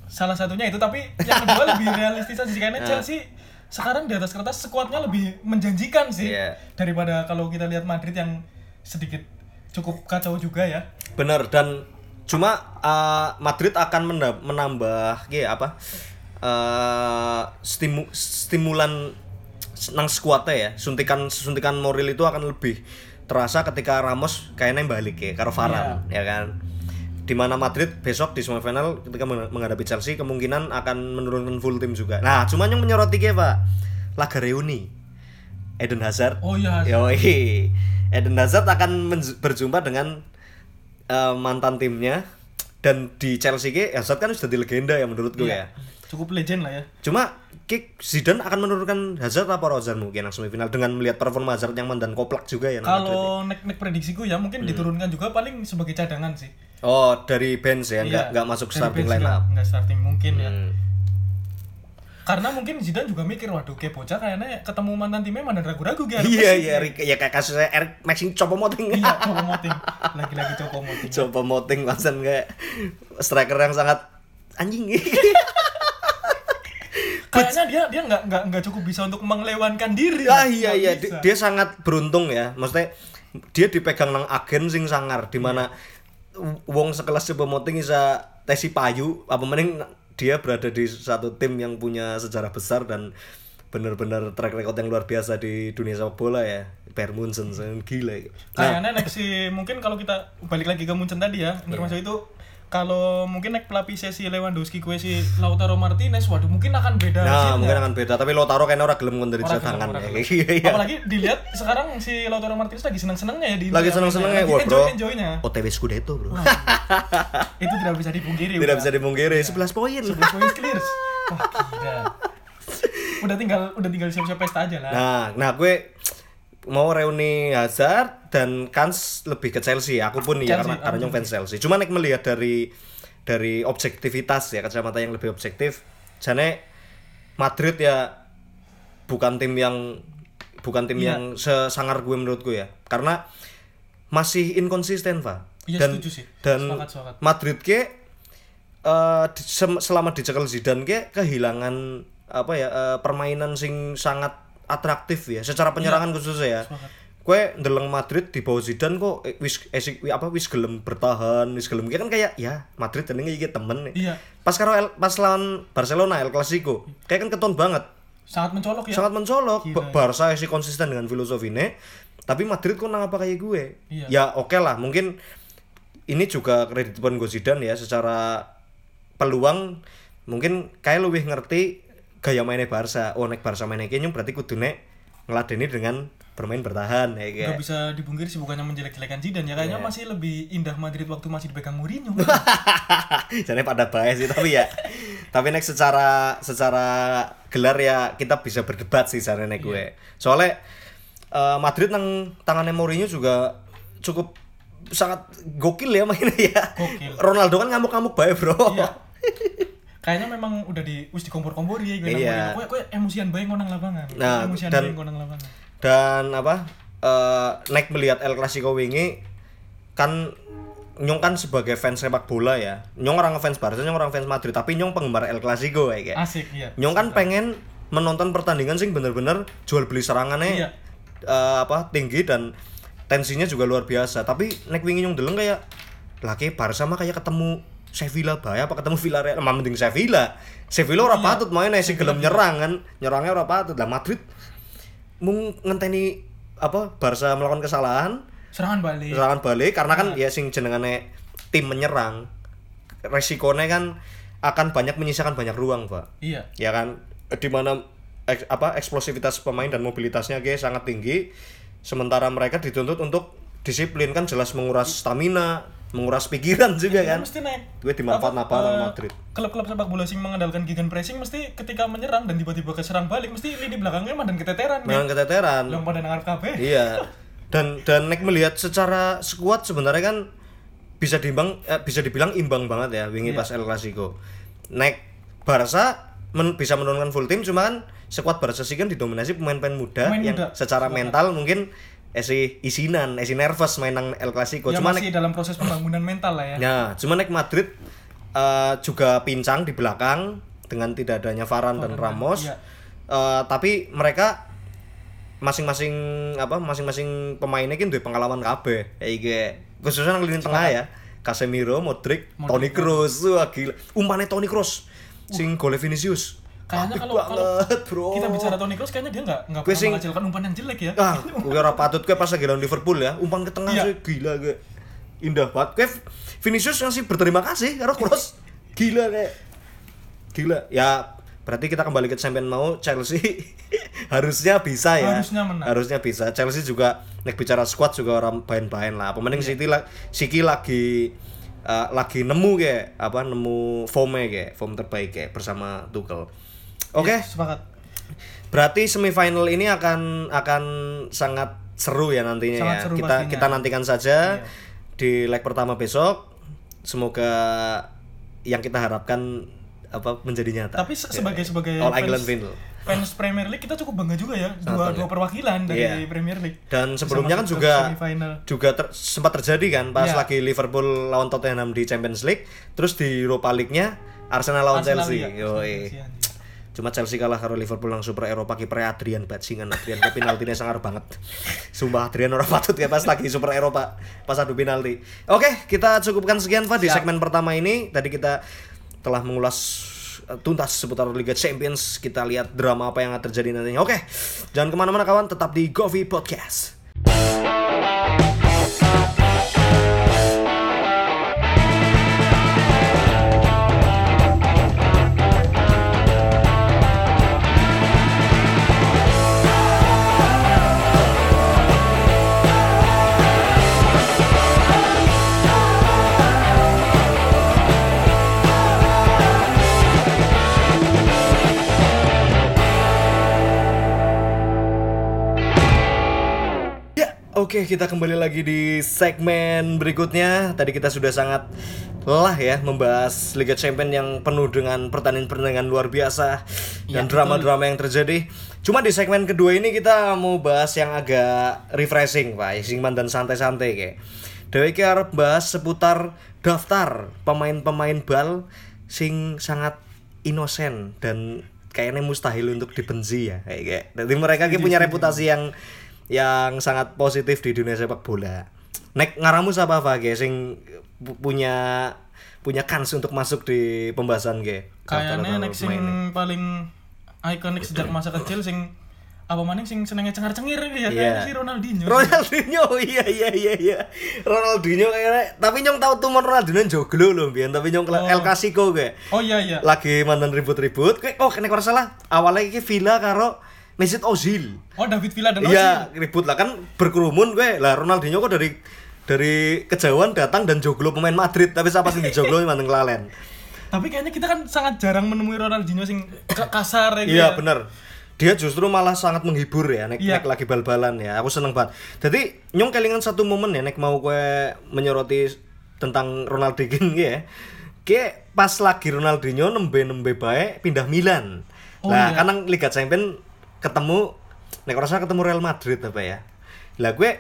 salah satunya itu tapi yang kedua lebih realistis aja sih karena
Nah.
Chelsea sekarang di atas kertas skuadnya lebih menjanjikan sih
Iya.
daripada kalau kita lihat Madrid yang sedikit cukup kacau juga ya.
Bener dan cuma uh, Madrid akan menambah ya apa? Eh stimu stimulan nang skuadnya ya. Suntikan suntikan moral itu akan lebih terasa ketika Ramos kayaknya balik ya karo Varane ya kan. Di mana Madrid besok di semifinal ketika meng- menghadapi Chelsea kemungkinan akan menurunkan full tim juga. Nah, cuman yang menyoroti ya, Pak. Laga reuni. Eden Hazard
Oh iya.
Yoi. Eden Hazard akan berjumpa dengan eh, mantan timnya dan di Chelsea ki Hazard kan sudah di legenda ya menurut gue ya.
Cukup legend lah ya.
Cuma Kick Zidane akan menurunkan Hazard apa Rozan mungkin yang semifinal dengan melihat performa Hazard yang mantan koplak juga ya. ya.
Kalau nek nek prediksiku ya mungkin
Hmm.
diturunkan juga paling sebagai cadangan sih.
Oh, dari bench ya, nggak
Iya,
nggak masuk starting line up.
nggak starting mungkin ya.
Hmm.
Karena mungkin Zidane juga mikir waduh kayak bocah kayaknya ketemu mantan timnya mana ragu-ragu gitu.
Iya iya ya kayak kasusnya Eric Maxing Copo Moting.
Iya, Copo Moting. Lagi-lagi Copo Moting.
Copo Moting langsung kayak striker yang sangat anjing.
Kayaknya dia dia nggak nggak nggak cukup bisa untuk mengelewankan diri.
Ah iya iya
bisa.
Di- dia sangat beruntung ya. Maksudnya dia dipegang nang agen sing sangar di mana wong sekelas Coba Moting bisa tesi payu apa mending dia berada di satu tim yang punya sejarah besar dan bener-bener track record yang luar biasa di dunia sepak bola ya. Bayern Munchen sangat gila. Nah,
Kayaknya next sih mungkin kalau kita balik lagi ke Munchen tadi ya,
Iya.
termasuk itu kalau mungkin naik pelapisnya si Lewandowski kue si Lautaro Martinez, waduh mungkin akan beda
nah
hasilnya.
mungkin akan beda, tapi taruh kayaknya orang gelem ya.
gelem.
Iya, iya.
Apalagi dilihat sekarang si Lautaro Martinez lagi seneng-senengnya ya di
Lagi seneng-senengnya,
lagi
bro.
enjoy enjoynya.
OTW Scudetto bro.
itu tidak bisa dipungkiri.
Tidak bisa dipungkiri, 11 poin.
11 poin clear. Wah, gila. Udah tinggal udah tinggal siap-siap pesta aja lah.
Nah, nah gue mau reuni Hazard dan Kans lebih ke Chelsea. Aku pun ya
Chelsea,
karena karena nyong fans Chelsea. Cuma nek melihat dari dari objektivitas ya kacamata yang lebih objektif, jane Madrid ya bukan tim yang bukan tim
Iya.
yang sesangar gue menurutku ya. Karena masih inkonsisten, Pak.
Iya,
dan
setuju sih.
dan
Sepakat, sepakat.
Madrid ke eh, di- selama dicekel Zidane ke kehilangan apa ya eh, permainan sing sangat atraktif ya secara penyerangan khususnya ya. Kue ndeleng Madrid di bawah Zidane kok eh, wis esik wi- apa wis gelem bertahan, wis gelem kan kayak ya Madrid jenenge iki temen nih.
Iya.
Pas karo El- pas lawan Barcelona El Clasico, kayak kan keton banget.
Sangat mencolok ya.
Sangat mencolok.
Gila,
Ba- Barca sih konsisten dengan filosofinya, tapi Madrid kok nang apa kayak gue?
Iya.
Ya oke lah, mungkin ini juga kredit pun gue Zidane ya secara peluang mungkin kayak lebih ngerti gaya mainnya Barca. Oh nek Barca mainnya kayaknya berarti kudune ngeladeni dengan bermain bertahan ya kayak.
Gak bisa dipungkiri sih bukannya menjelek-jelekan Zidane ya kayaknya
Iya.
masih lebih indah Madrid waktu masih dipegang Mourinho.
Jadi pada bahaya sih tapi ya. tapi nek secara secara gelar ya kita bisa berdebat sih sana nek gue. Soalnya eh, Madrid nang tangannya Mourinho juga cukup sangat gokil ya mainnya ya.
Gokil.
Ronaldo kan ngamuk-ngamuk bae, Bro.
Iya. Kayaknya memang udah di wis dikompor-kompor ya gue
Iya.
Kok emosian bae ngonang lapangan.
Nah,
emosian
dan-
bae ngonang lapangan.
Dan apa? eh nek melihat El Clasico wingi kan Nyong kan sebagai fans sepak bola ya. Nyong orang fans Barca, nyong orang fans Madrid, tapi nyong penggemar El Clasico ya kayak.
Asik iya.
Nyong kan pengen menonton pertandingan sing bener-bener jual beli serangannya
Iya.
eh, apa tinggi dan tensinya juga luar biasa. Tapi nek wingi nyong deleng kayak laki Barca mah kayak ketemu Sevilla bae apa ketemu Villarreal mah mending Sevilla. Sevilla ora
Iya.
patut main sing gelem nyerang kan. Nyerangnya ora patut. Lah Madrid mung ngenteni apa Barca melakukan kesalahan
Serangan balik.
serangan balik karena kan
Iya.
ya sing jenengane tim menyerang resikonya kan akan banyak menyisakan banyak ruang pak
Iya.
ya kan di mana eks- apa eksplosivitas pemain dan mobilitasnya guys sangat tinggi sementara mereka dituntut untuk disiplin kan jelas menguras stamina menguras pikiran juga
Ya,
kan
mesti naik.
gue dimanfaat
Apa, eh,
Madrid
Klub-klub sepak bola sing mengandalkan gegen pressing mesti ketika menyerang dan tiba-tiba keserang balik mesti lini belakangnya mah dan keteteran. kan.
keteteran
Belum pada nangar kabeh.
iya dan dan nek melihat secara skuad sebenarnya kan bisa diimbang eh, bisa dibilang imbang banget ya wingi
Iya.
pas El Clasico nek Barca men- bisa menurunkan full tim cuma kan skuad Barca sih kan didominasi pemain-pemain muda
Pemain
yang
muda.
secara mental mungkin esi isinan esi nervous main nang El Clasico
Ya
cuma nek
masih dalam proses pembangunan mental lah ya.
Ya, cuma nek Madrid eh, juga pincang di belakang dengan tidak adanya Varane dan Ramos.
iya.
Eh, tapi mereka masing-masing apa masing-masing pemainnya kan duwe pengalaman kabeh. Ya iki khususnya nang lini tengah ya. Casemiro, Modric, Toni Kroos, wah gila. Umpane Toni Kroos sing gole Vinicius.
Kayaknya kalau kalau
bro.
kita bicara Toni Kroos kayaknya dia nggak nggak pernah
sing-
menghasilkan umpan yang jelek ya.
Ah, gue ora patut gue pas lagi lawan Liverpool ya, umpan ke tengah
Iya.
sih gila gue. Indah banget. Gue Vinicius ngasih berterima kasih karo Kroos. Gila kayak. Gila. Ya berarti kita kembali ke champion mau Chelsea harusnya bisa ya.
Harusnya menang.
Harusnya bisa. Chelsea juga nek bicara squad juga orang bain-bain lah. Pemain
Iya.
City lah Siki lagi eh, lagi nemu kayak apa nemu formnya kayak form terbaik kayak bersama Tuchel. Oke.
Iya, sepakat.
Berarti semifinal ini akan akan sangat seru ya nantinya
Sangat
ya.
seru
kita
pastinya.
kita nantikan saja
Iya.
di leg pertama besok. Semoga yang kita harapkan apa menjadi nyata.
Tapi se- sebagai sebagai
All
fans-
England final.
Fans Premier League kita cukup bangga juga ya dua
bangga.
dua perwakilan dari
Iya.
Premier League.
Dan sebelumnya kan juga juga ter- sempat terjadi kan pas
Iya.
lagi Liverpool lawan Tottenham di Champions League, terus di Europa League-nya Arsenal lawan
Arsenal,
Chelsea.
iya.
Yoi. Cuma Chelsea kalah karo Liverpool nang Super Eropa kipernya Adrian Batsingan Adrian ke penaltinya sangar banget. Sumpah Adrian ora patut ya pas lagi Super Eropa pas adu penalti. Oke, kita cukupkan sekian Pak di segmen pertama ini. Tadi kita telah mengulas eh, tuntas seputar Liga Champions. Kita lihat drama apa yang akan terjadi nantinya. Oke, jangan ke mana-mana kawan, tetap di Govi Podcast. Oke kita kembali lagi di segmen berikutnya. Tadi kita sudah sangat lelah ya membahas Liga Champions yang penuh dengan pertandingan-pertandingan luar biasa dan drama-drama yang terjadi. Cuma di segmen kedua ini kita mau bahas yang agak refreshing, Pak. Sing dan santai-santai kayak. Dewi arep bahas seputar daftar pemain-pemain bal sing sangat inosen dan kayaknya mustahil untuk dibenci ya kayak. Jadi mereka ki punya reputasi yang yang sangat positif di dunia sepak bola. Nek ngaramu siapa Pak sing pu- punya punya kans untuk masuk di pembahasan ge?
Kayaknya nek sing
Pemain.
paling ikonik sejak masa kecil sing apa maning sing senengnya cengar-cengir
Iya.
ya kayaknya si Ronaldinho.
Ronaldinho iya iya iya iya Ronaldinho kayaknya tapi nyong tahu tuh Ronaldinho joglo loh biar tapi nyong
Oh.
El Clasico kayak
Oh iya iya.
lagi mantan ribut-ribut kayak oh kena salah awalnya iki Villa karo Mesut Ozil.
Oh David Villa dan
iya ribut lah. Kan berkerumun gue lah Ronaldinho kok dari dari kejauhan datang dan joglo pemain Madrid. Tapi siapa sih joglo mantan kelalen
Tapi kayaknya kita kan sangat jarang menemui Ronaldinho sing ka- kasar ya. gitu
Iya
ya.
bener. Dia justru malah sangat menghibur ya nek,
Iya.
nek lagi bal-balan ya. Aku seneng banget. Jadi nyong kelingan satu momen ya nek mau gue menyoroti tentang Ronaldinho ya. Kayak pas lagi Ronaldinho nembe nembe baik pindah Milan.
Oh,
nah
iya.
karena Liga Champions ketemu nek rasa ketemu Real Madrid apa ya? Lah gue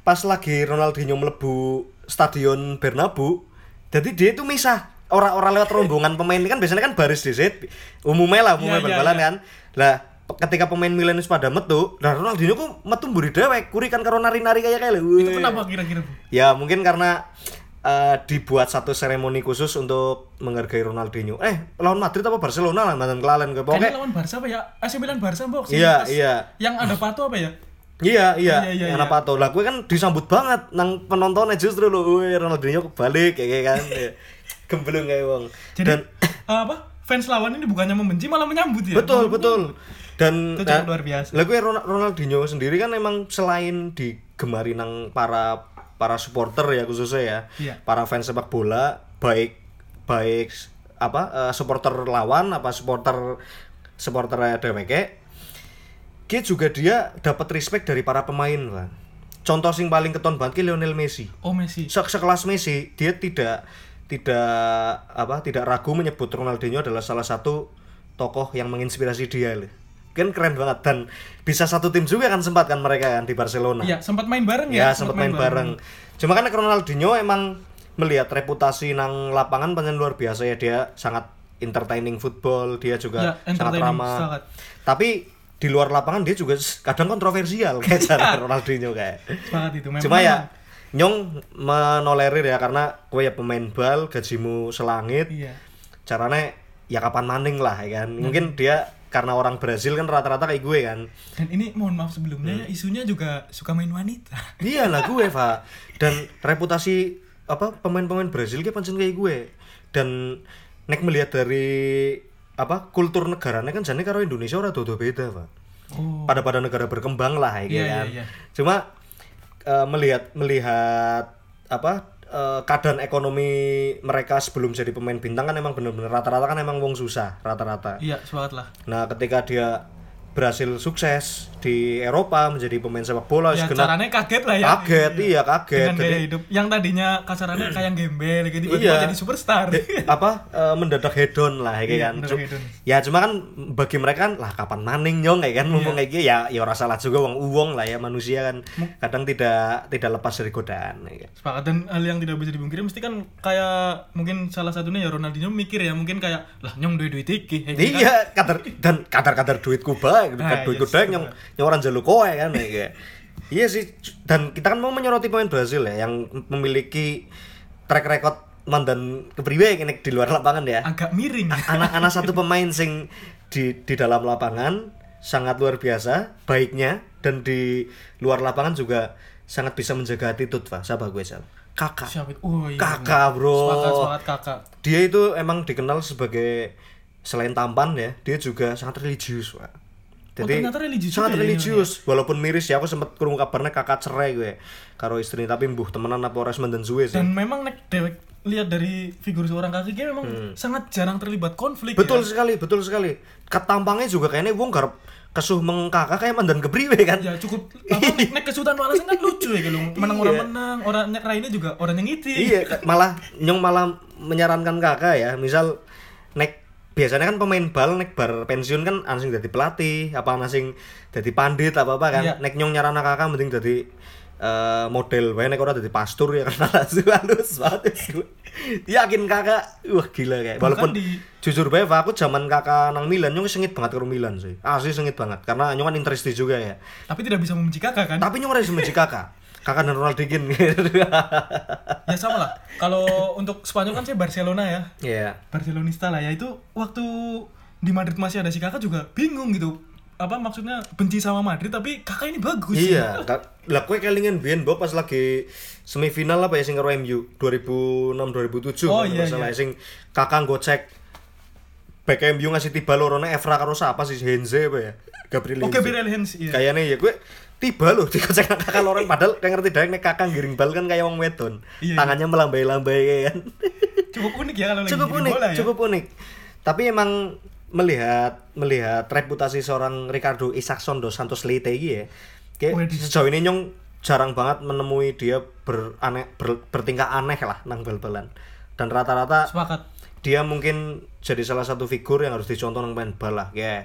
pas lagi Ronaldinho melebu stadion Bernabeu jadi dia itu misah. Orang-orang lewat rombongan pemain. Ini kan biasanya kan baris di situ umumnya lah umumnya
Iya, iya,
bal-balan
iya.
kan. Lah ketika pemain Milan itu pada metu nah Ronaldinho kok metu mburi dewek kuri kan karo nari-nari kayak kayak
Itu kenapa kira-kira, Bu?
ya mungkin karena eh, dibuat satu seremoni khusus untuk menghargai Ronaldinho eh lawan Madrid apa Barcelona lah mantan kelalen
Kayaknya
pokoknya
lawan Barca apa ya? AC Milan Barca box.
Iya, iya.
Yang ada Pato apa ya?
Iya, iya,
Iya, iya,
yang
iya.
apa tuh? Lah gue kan disambut banget nang penontonnya justru lo, wih Ronaldinho kebalik kayak kayak kan. Ya. Gemblung kayak wong.
Jadi
Dan
eh, apa? Fans lawan ini bukannya membenci malah menyambut ya.
betul, betul. Dan
Itu cukup luar biasa.
Lah gue Ron- Ronaldinho sendiri kan emang selain digemari nang para para supporter ya khususnya ya.
Iya.
Para fans sepak bola baik baik apa eh, supporter lawan apa supporter supporter DWK dia juga dia dapat respect dari para pemain Pak. Contoh sing paling keton banget Lionel Messi.
Oh Messi.
Se sekelas Messi, dia tidak tidak apa tidak ragu menyebut Ronaldinho adalah salah satu tokoh yang menginspirasi dia loh. Kan keren banget dan bisa satu tim juga kan sempat kan mereka kan di Barcelona.
Iya, sempat main bareng
Ya,
ya.
sempat main bareng. Cuma kan Ronaldinho emang melihat reputasi nang lapangan pancen luar biasa ya dia sangat entertaining football, dia juga
Ya,
sangat ramah.
sangat.
Tapi di luar lapangan dia juga kadang kontroversial kayak cara Ronaldinho kayak.
Banget itu memang.
Cuma ya nyong menolerir ya karena gue ya pemain bal gajimu selangit
Iya.
caranya ya kapan maning lah ya kan mungkin dia karena orang Brazil kan rata-rata kayak gue kan
Dan ini mohon maaf sebelumnya ya, isunya juga suka main wanita.
iya lah gue Pak dan reputasi apa pemain-pemain Brazil kayak pancen kayak gue dan nek melihat dari apa kultur negaranya kan jane karo Indonesia ora dodo beda Pak
Oh.
pada pada negara berkembang lah ya
Iya,
kan.
iya, iya.
Cuma eh, melihat melihat apa eh, keadaan ekonomi mereka sebelum jadi pemain bintang kan emang bener-bener rata-rata kan emang wong susah rata-rata.
Iya, semangat lah.
Nah, ketika dia berhasil sukses di Eropa menjadi pemain sepak bola
Ya,
segenap-
caranya kaget lah ya.
kaget iya kaget
Dengan gaya
Jadi-
hidup yang tadinya kasarannya kayak gembel gitu
Iya.
jadi superstar.
Eh, apa eh, mendadak hedon lah ya
Iya,
kan
mendadak
Cu-
hedon.
ya cuma kan bagi mereka kan lah kapan maning nyong kayak kan ngomong kayak gitu ya ya ora salah juga wong uwong lah ya manusia kan kadang tidak tidak lepas dari godaan kan.
Sepakat dan hal yang tidak bisa dipungkiri mesti kan kayak mungkin salah satunya ya Ronaldinho mikir ya mungkin kayak lah nyong duit duit iki. gitu kan.
iya kadar dan kadar-kadar duitku baik
Ah,
duitku
yes,
nyong orang jaluk kowe kan ya kayak. iya sih dan kita kan mau menyoroti pemain Brazil ya yang memiliki track record mandan kepriwe nek di luar lapangan ya.
agak miring.
Anak-anak satu pemain sing di di dalam lapangan sangat luar biasa baiknya dan di luar lapangan juga sangat bisa menjaga attitude, Pak. Siapa gue, Sal? Kakak.
siapa oh iya
Kakak, Bro.
sepakat sepakat kakak
Dia itu emang dikenal sebagai selain tampan ya, dia juga sangat religius, Pak.
Oh, ternyata religius
sangat
ya,
religius. Walaupun miris ya, aku sempat kurung kabarnya kakak cerai gue karo istri tapi mbuh temenan apa ora semen dan suwe sih.
dan memang nek dewek lihat dari figur seorang kakek dia memang sangat jarang terlibat konflik
Hmm. Betul
ya.
sekali, betul sekali. Ketampangnya juga kayaknya wong garap kesuh mengkakak kayak mandan kepriwe kan.
ya cukup apa nek, kesulitan walasan kan lucu ya kalau menang orang menang orang nek raine juga orang yang ngiti
iya, malah nyong malah menyarankan kakak ya, misal nek biasanya kan pemain bal nek bar pensiun kan ana sing dadi pelatih, apa ana sing dadi pandit apa apa kan.
Iya.
Nek nyong nyaran kakak mending dadi eh, model wae nek ora dadi pastur ya karena halus banget. Yakin kakak, wah gila kayak. Walaupun
di-
jujur bae aku zaman kakak nang Milan nyong sengit banget karo Milan sih. Asli sengit banget karena nyong kan interesti juga ya.
tapi tidak bisa membenci kakak kan
Tapi nyong ora bisa benci kakak. Kakak dan Ronaldinho
ya sama lah kalau untuk Spanyol kan saya Barcelona ya
Iya.
Barcelonista lah ya itu waktu di Madrid masih ada si kakak juga bingung gitu apa maksudnya benci sama Madrid tapi kakak ini bagus
Iya, Kak. lah kowe kelingan biyen Bob pas lagi semifinal apa ya sing karo MU 2006 2007
Oh, iya,
nggak salah
iya.
sing kakak gocek back MU ngasih tiba lorone Evra karo siapa sih Henze apa ya? Gabriel
Oke
Heinze.
Birel Hens iya.
Kayaknya ya gue tiba loh dikocek nang kakak lorong padahal kayak ngerti dah nek kakak giring bal kan kayak wong wedon.
Iya, iya.
Tangannya melambai-lambai kayak kan.
cukup unik ya kalau lagi
cukup unik,
bola ya
cukup unik. Tapi emang melihat melihat reputasi seorang Ricardo Isaacson dos Santos Leite iki ya. Kayak sejauh ini nyong jarang banget menemui dia beraneh ber- bertingkah aneh lah nang bal-balan. Dan rata-rata
sepakat
dia mungkin jadi salah satu figur yang harus dicontoh nang main bal lah ya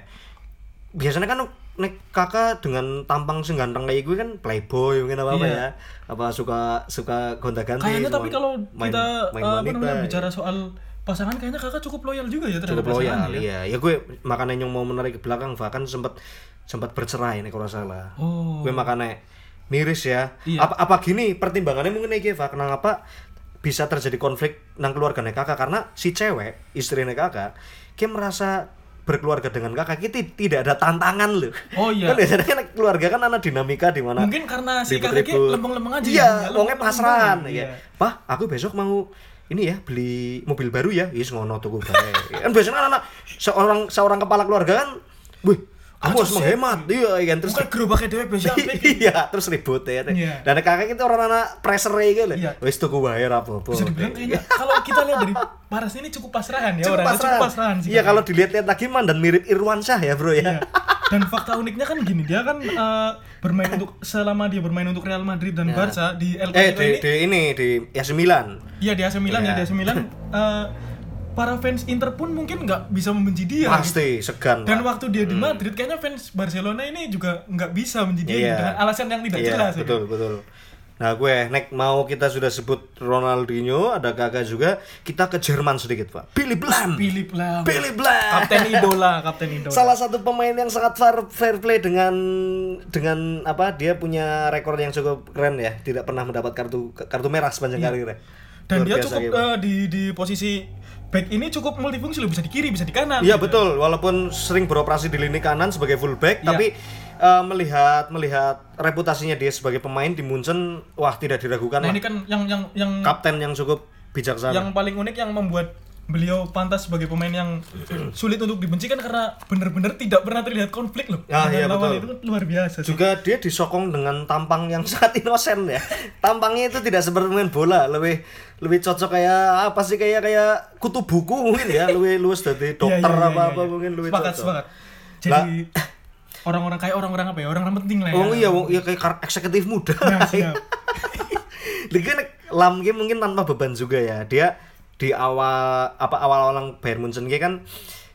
biasanya kan nek kakak dengan tampang sing ganteng kayak gue kan playboy mungkin apa apa
Iya.
ya. Apa suka suka gonta ganti
kayaknya tapi kalau kita
main
eh, apa
wanita,
bicara soal pasangan kayaknya kakak cukup loyal juga ya terhadap
cukup loyal
ya?
iya. Ya gue makanya yang mau menarik ke belakang bahkan sempat sempat bercerai nih kalau salah.
Oh.
Gue makanya miris ya.
Iya.
apa apa gini pertimbangannya mungkin iki Pak? Kenapa bisa terjadi konflik nang keluarga kakak? Karena si cewek istrinya kakak dia merasa berkeluarga dengan kakak kita tidak ada tantangan loh
Oh, iya.
kan biasanya kan keluarga kan ada dinamika di mana
mungkin karena si kakaknya lempeng-lempeng aja
iya
ya,
wongnya pasrahan ya
iya.
Pak, aku besok mau ini ya beli mobil baru ya. Yes ngono tuku bae. kan biasanya kan anak seorang seorang kepala keluarga kan, wih, aku harus menghemat. Iya, kan terus
bukan gerobaknya dewek biasa
iya, terus ribut ya.
Iya.
Dan kakak itu orang anak pressure gitu lho.
Iya.
Wis tuku bae ra apa-apa.
bisa dibilang kayaknya kalau kita lihat dari Paras ini cukup pasrahan ya
Cukup pasrahan.
cukup pasrahan sih
Iya, kalau dilihat-lihat lagi dan mirip Irwansyah ya, Bro ya.
Dan fakta uniknya kan gini, dia kan eh, bermain untuk selama dia bermain untuk Real Madrid dan Barca di El
Eh,
Clasico
di,
ini,
di ini di ya sembilan.
iya di AC Milan ya di AC Milan eh, para fans Inter pun mungkin nggak bisa membenci dia.
Pasti segan.
Dan waktu dia di Madrid kayaknya fans Barcelona ini juga nggak bisa membenci dia
Iya.
dengan alasan yang tidak
Iya,
jelas. ya.
betul betul nah gue nek mau kita sudah sebut Ronaldinho ada kakak juga kita ke Jerman sedikit pak Billy Blam
Philip Lam.
Billy Blam
Kapten idola, kapten idola.
salah satu pemain yang sangat fair, fair play dengan dengan apa dia punya rekor yang cukup keren ya tidak pernah mendapat kartu kartu merah sepanjang karirnya
Dan
Luar
dia cukup
gitu.
eh, di di posisi back ini cukup multifungsi loh, bisa di kiri, bisa di kanan.
Iya
gitu.
betul, walaupun sering beroperasi di lini kanan sebagai fullback,
Iya.
tapi eh, melihat melihat reputasinya dia sebagai pemain di Munchen, wah tidak diragukan
Nah,
lah.
ini kan yang yang yang
kapten yang cukup bijaksana.
yang paling unik yang membuat beliau pantas sebagai pemain yang sulit untuk dibenci kan karena benar-benar tidak pernah terlihat konflik loh
Ah,
dengan
iya,
lawan
betul.
itu kan luar biasa sih.
juga dia disokong dengan tampang yang sangat inosen ya. Tampangnya itu tidak seperti main bola, lebih lebih cocok kayak apa sih kayak kayak kutu buku mungkin ya, lebih luwes dari dokter
Iya, iya, iya,
apa apa
iya.
mungkin lebih
sepakat
cocok.
sepakat jadi orang-orang kayak orang-orang apa ya orang-orang penting lah ya
Oh iya, wong iya kayak eksekutif muda.
Nah, siap.
Lagi kan Lam Kim mungkin tanpa beban juga ya. Dia di awal apa awal-awal Bayern Munchen kan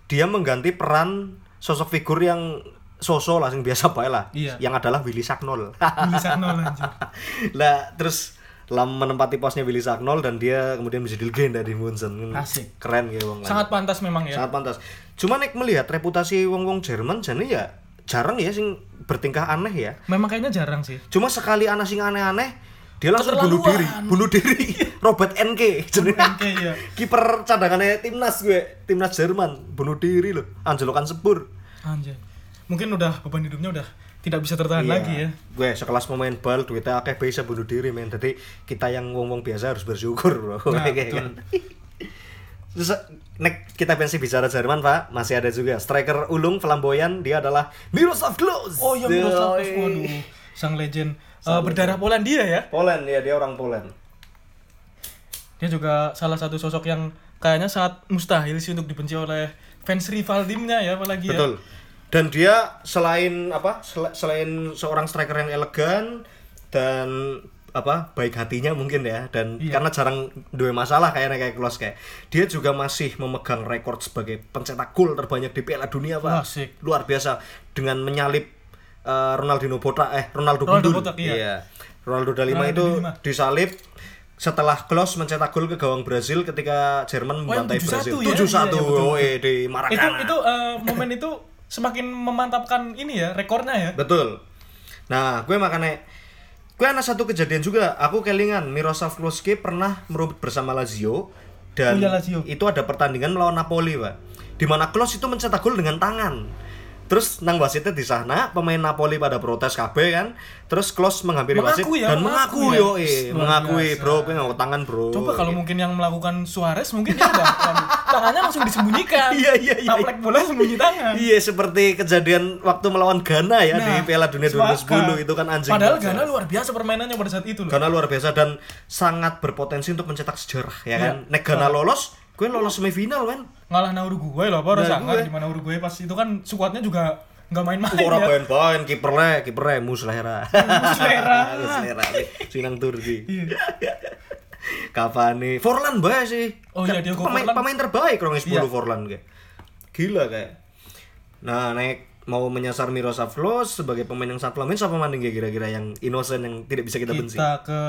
dia mengganti peran sosok figur yang sosok lah yang biasa bae lah.
Iya.
Yang adalah Willy Sagnol.
Willy Sagnol anjir
lah terus Lam menempati posnya Willy Sagnol dan dia kemudian menjadi legenda di Munchen.
Asik.
Keren gitu wong.
sangat pantas memang ya
sangat pantas. Cuma nek melihat reputasi wong-wong Jerman jane ya jarang ya sing bertingkah aneh ya.
memang kayaknya jarang sih
Cuma sekali anak sing aneh-aneh dia langsung bunuh diri bunuh diri. Robert NK
NK, iya.
kiper cadangannya timnas gue timnas Jerman bunuh diri loh. Anjlokan sebur.
Anjay. Mungkin udah beban hidupnya udah tidak bisa tertahan
Iya.
lagi ya.
gue sekelas pemain bal duitnya akeh bisa bunuh diri men. Jadi kita yang wong-wong biasa harus bersyukur bro.
Nah,
kan. Terus nek kita pensi bicara Jerman pak. Masih ada juga striker ulung flamboyan. Dia adalah Miroslav Klose.
Oh iya Miroslav Klose. Waduh, sang legend Eh, berdarah Polandia ya.
Poland ya dia orang Poland
Dia juga salah satu sosok yang kayaknya sangat mustahil sih untuk dibenci oleh fans rival timnya ya apalagi ya.
Betul. Dan dia selain apa? sel- selain seorang striker yang elegan dan apa baik hatinya mungkin ya dan
Iya.
karena jarang dua masalah kayaknya kayak Klose kayak dia juga masih memegang rekor sebagai pencetak gol terbanyak di Piala Dunia pak
asik.
luar biasa dengan menyalip eh, Ronaldinho Botak eh Ronaldo,
Ronaldo
Gundul
Botak, iya.
Ronaldo Dalima
Ronaldo
itu
Dalima.
disalip setelah Klose mencetak gol ke gawang Brazil ketika
Oh,
Jerman
yang
membantai
7-1
Brazil
ya?
7-1
Iya, iya,
oh, eh, di Maracana
Itu itu eh, momen itu semakin memantapkan ini ya rekornya ya.
Betul. Nah, gue makanya gue ada satu kejadian juga. Aku kelingan Miroslav Klose pernah merubut bersama Lazio dan
Oh iya, Lazio.
itu ada pertandingan melawan Napoli, Pak. Di mana Klose itu mencetak gol dengan tangan. Terus nang wasitnya di sana pemain Napoli pada protes KB kan. Terus Klose menghampiri wasit
Mengaku ya,
dan
mengaku
mengaku
ya.
yo, eh, mengakui,
biasa.
Bro, gue nggak tangan, Bro.
Coba kalau mungkin yang melakukan Suarez mungkin dia waduh, tangannya langsung disembunyikan.
Iya, iya, iya.
Taplek bola sembunyi tangan.
Iya, seperti kejadian waktu melawan Ghana ya di
Nah,
Piala Dunia
sepakat.
2010 itu kan anjing.
Padahal. Ghana luar biasa permainannya pada saat itu loh.
Ghana luar biasa dan sangat berpotensi untuk mencetak sejarah ya kan.
Iya.
Nek Ghana lolos, gue lolos semifinal kan.
Ngalah nah Uruguay loh, apa
Nah,
sangar
gue.
di mana Uruguay pas itu kan skuadnya juga nggak main-main ya.
bain-bain kipernya, kipernya Muslera.
Muslera.
Muslera. Sinang Turki.
Iya.
Cavani, Forlan bae sih.
Oh iya, Diego
pemain,
Forlan.
pemain terbaik rong 10
Iya.
Forlan kayak. Gila kayak. Nah, naik mau menyasar Miroslav Klose sebagai pemain yang sangat lamin siapa maning kira-kira yang innocent yang tidak bisa kita benci.
Kita ke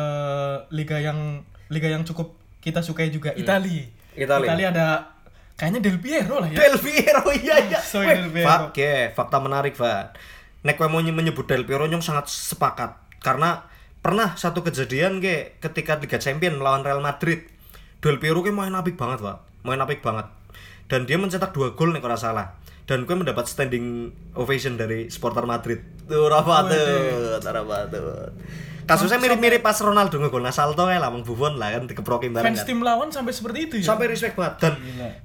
liga yang liga yang cukup kita sukai juga, Italia.
Italia.
Italia ada kayaknya Del Piero lah ya.
Del Piero iya iya.
Soy
Weh,
Del Piero.
Pak, oke, fakta menarik, Pak. Nek kowe mau ny- menyebut Del Piero nyong sangat sepakat karena pernah satu kejadian ke ketika Liga Champion melawan Real Madrid. Del Piero ke main apik banget, Pak. Main apik banget. Dan dia mencetak dua gol nek ora salah. Dan gue mendapat standing ovation dari supporter Madrid. Tuh, apa tuh? Apa tuh? Kasusnya mirip-mirip pas Ronaldo ngegol salto kayak lah, Buffon lah kan dikeprokin bareng
Fans
kan
tim lawan sampai seperti itu ya.
sampai respect banget dan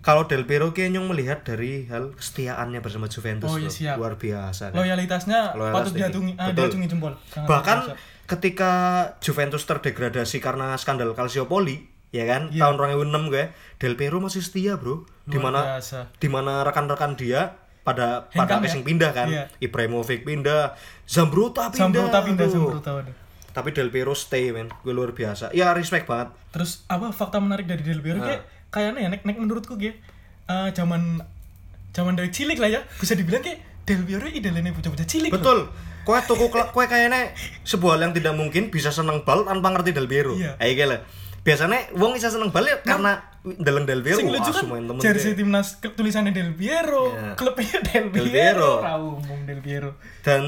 kalau Del Piero kayaknya melihat dari hal kesetiaannya bersama Juventus
Oh, iya, siap.
luar biasa kan.
Loyalitasnya
Loyalitas
patut
tinggi.
diacungi, ah,
Betul.
diacungi jempol. Sangat
bahkan
biasa.
ketika Juventus terdegradasi karena skandal Calciopoli ya kan
Iya.
tahun 2006 gue Del Piero masih setia bro di mana di mana rekan-rekan dia pada pada
Hengkang ya?
asing pindah kan
Iya.
Ibrahimovic pindah Zambrota pindah
Zambrota pindah,
bro. Tapi Del Piero stay men gue luar biasa ya respect banget
Terus apa fakta menarik dari Del Piero kayak kayaknya ya nek nek menurutku kayak eh, zaman zaman dari cilik lah ya bisa dibilang kayak Del Piero idolanya bocah-bocah cilik.
Betul. Kowe tuku kla- kowe kayaknya sebuah hal yang tidak mungkin bisa seneng bal tanpa ngerti Del Piero.
Iya.
Ayo gila. Biasanya wong bisa seneng bal ya karena deleng Del Piero.
Sing lucu kan
semua yang temen
jersey timnas tulisannya Del Piero,
Iya.
klubnya Del
Del
Piero,
Piero.
Ra umum Del Piero.
Dan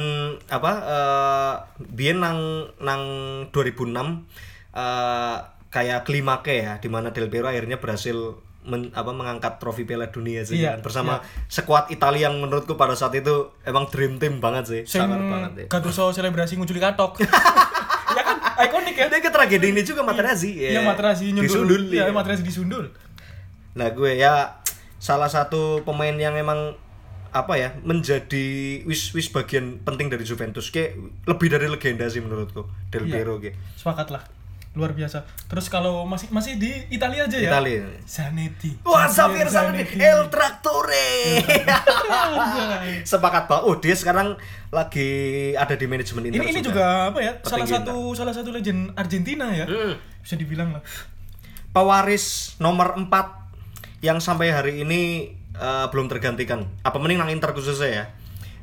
apa eh biyen nang nang 2006 eh kayak klimake ya di mana Del Piero akhirnya berhasil men- apa mengangkat trofi Piala Dunia sih
Iya,
kan. bersama skuad Italia yang menurutku pada saat itu emang dream team banget sih.
Sing
Sangat banget ya.
Gattuso selebrasi nguculi katok. ya ikonik ya.
Dia ke tragedi ini juga Materazzi.
Iya, Materazzi nyundul.
Disundul.
Iya,
ya.
Materazzi disundul.
Nah gue ya salah satu pemain yang emang apa ya menjadi wis wis bagian penting dari Juventus kayak lebih dari legenda sih menurutku Del
Iya.
Piero kayak
Sepakat lah. Luar biasa. Terus kalau masih masih di Italia aja ya.
Italia.
Zanetti.
Wah Xavier Zanetti El Trattore sepakat pak oh dia sekarang lagi ada di manajemen Inter
ini ini juga apa ya? Salah satu salah satu legend Argentina ya.
Hmm.
Bisa dibilang lah.
pewaris nomor 4 yang sampai hari ini eh, belum tergantikan. Apa mending nang Inter khususnya ya.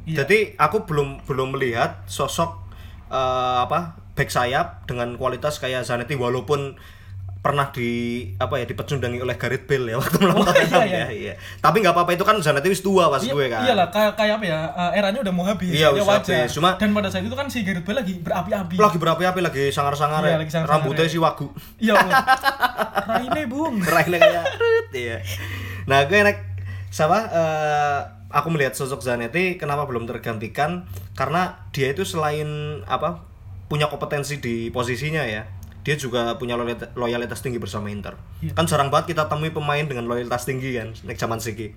Iya.
Jadi aku belum belum melihat sosok eh, apa back sayap dengan kualitas kayak Zanetti walaupun pernah di apa ya dipecundangi oleh Gareth Bale ya waktu melawan
Oh,
Tottenham
iya,
ya iya tapi nggak apa-apa itu kan Zanetti wis tua pas
Iya,
gue kan
Iyalah, kayak kayak apa ya? eh, eranya udah mau habis.
Iya,
ya wajar.
habis. Cuma-
dan pada saat itu kan si Gareth Bale lagi berapi-api.
lagi berapi-api lagi sangar-sangar
Iya,
ya.
lagi sangar-sangar
rambutnya
ya.
si wagu
Iya. Raine, Bung.
Raine kayak iya. Nah, gue enak siapa eh, aku melihat sosok Zanetti kenapa belum tergantikan karena dia itu selain apa punya kompetensi di posisinya ya. Dia juga punya loyalitas, tinggi bersama Inter.
Iya.
Kan jarang banget kita temui pemain dengan loyalitas tinggi kan, nek zaman Siki.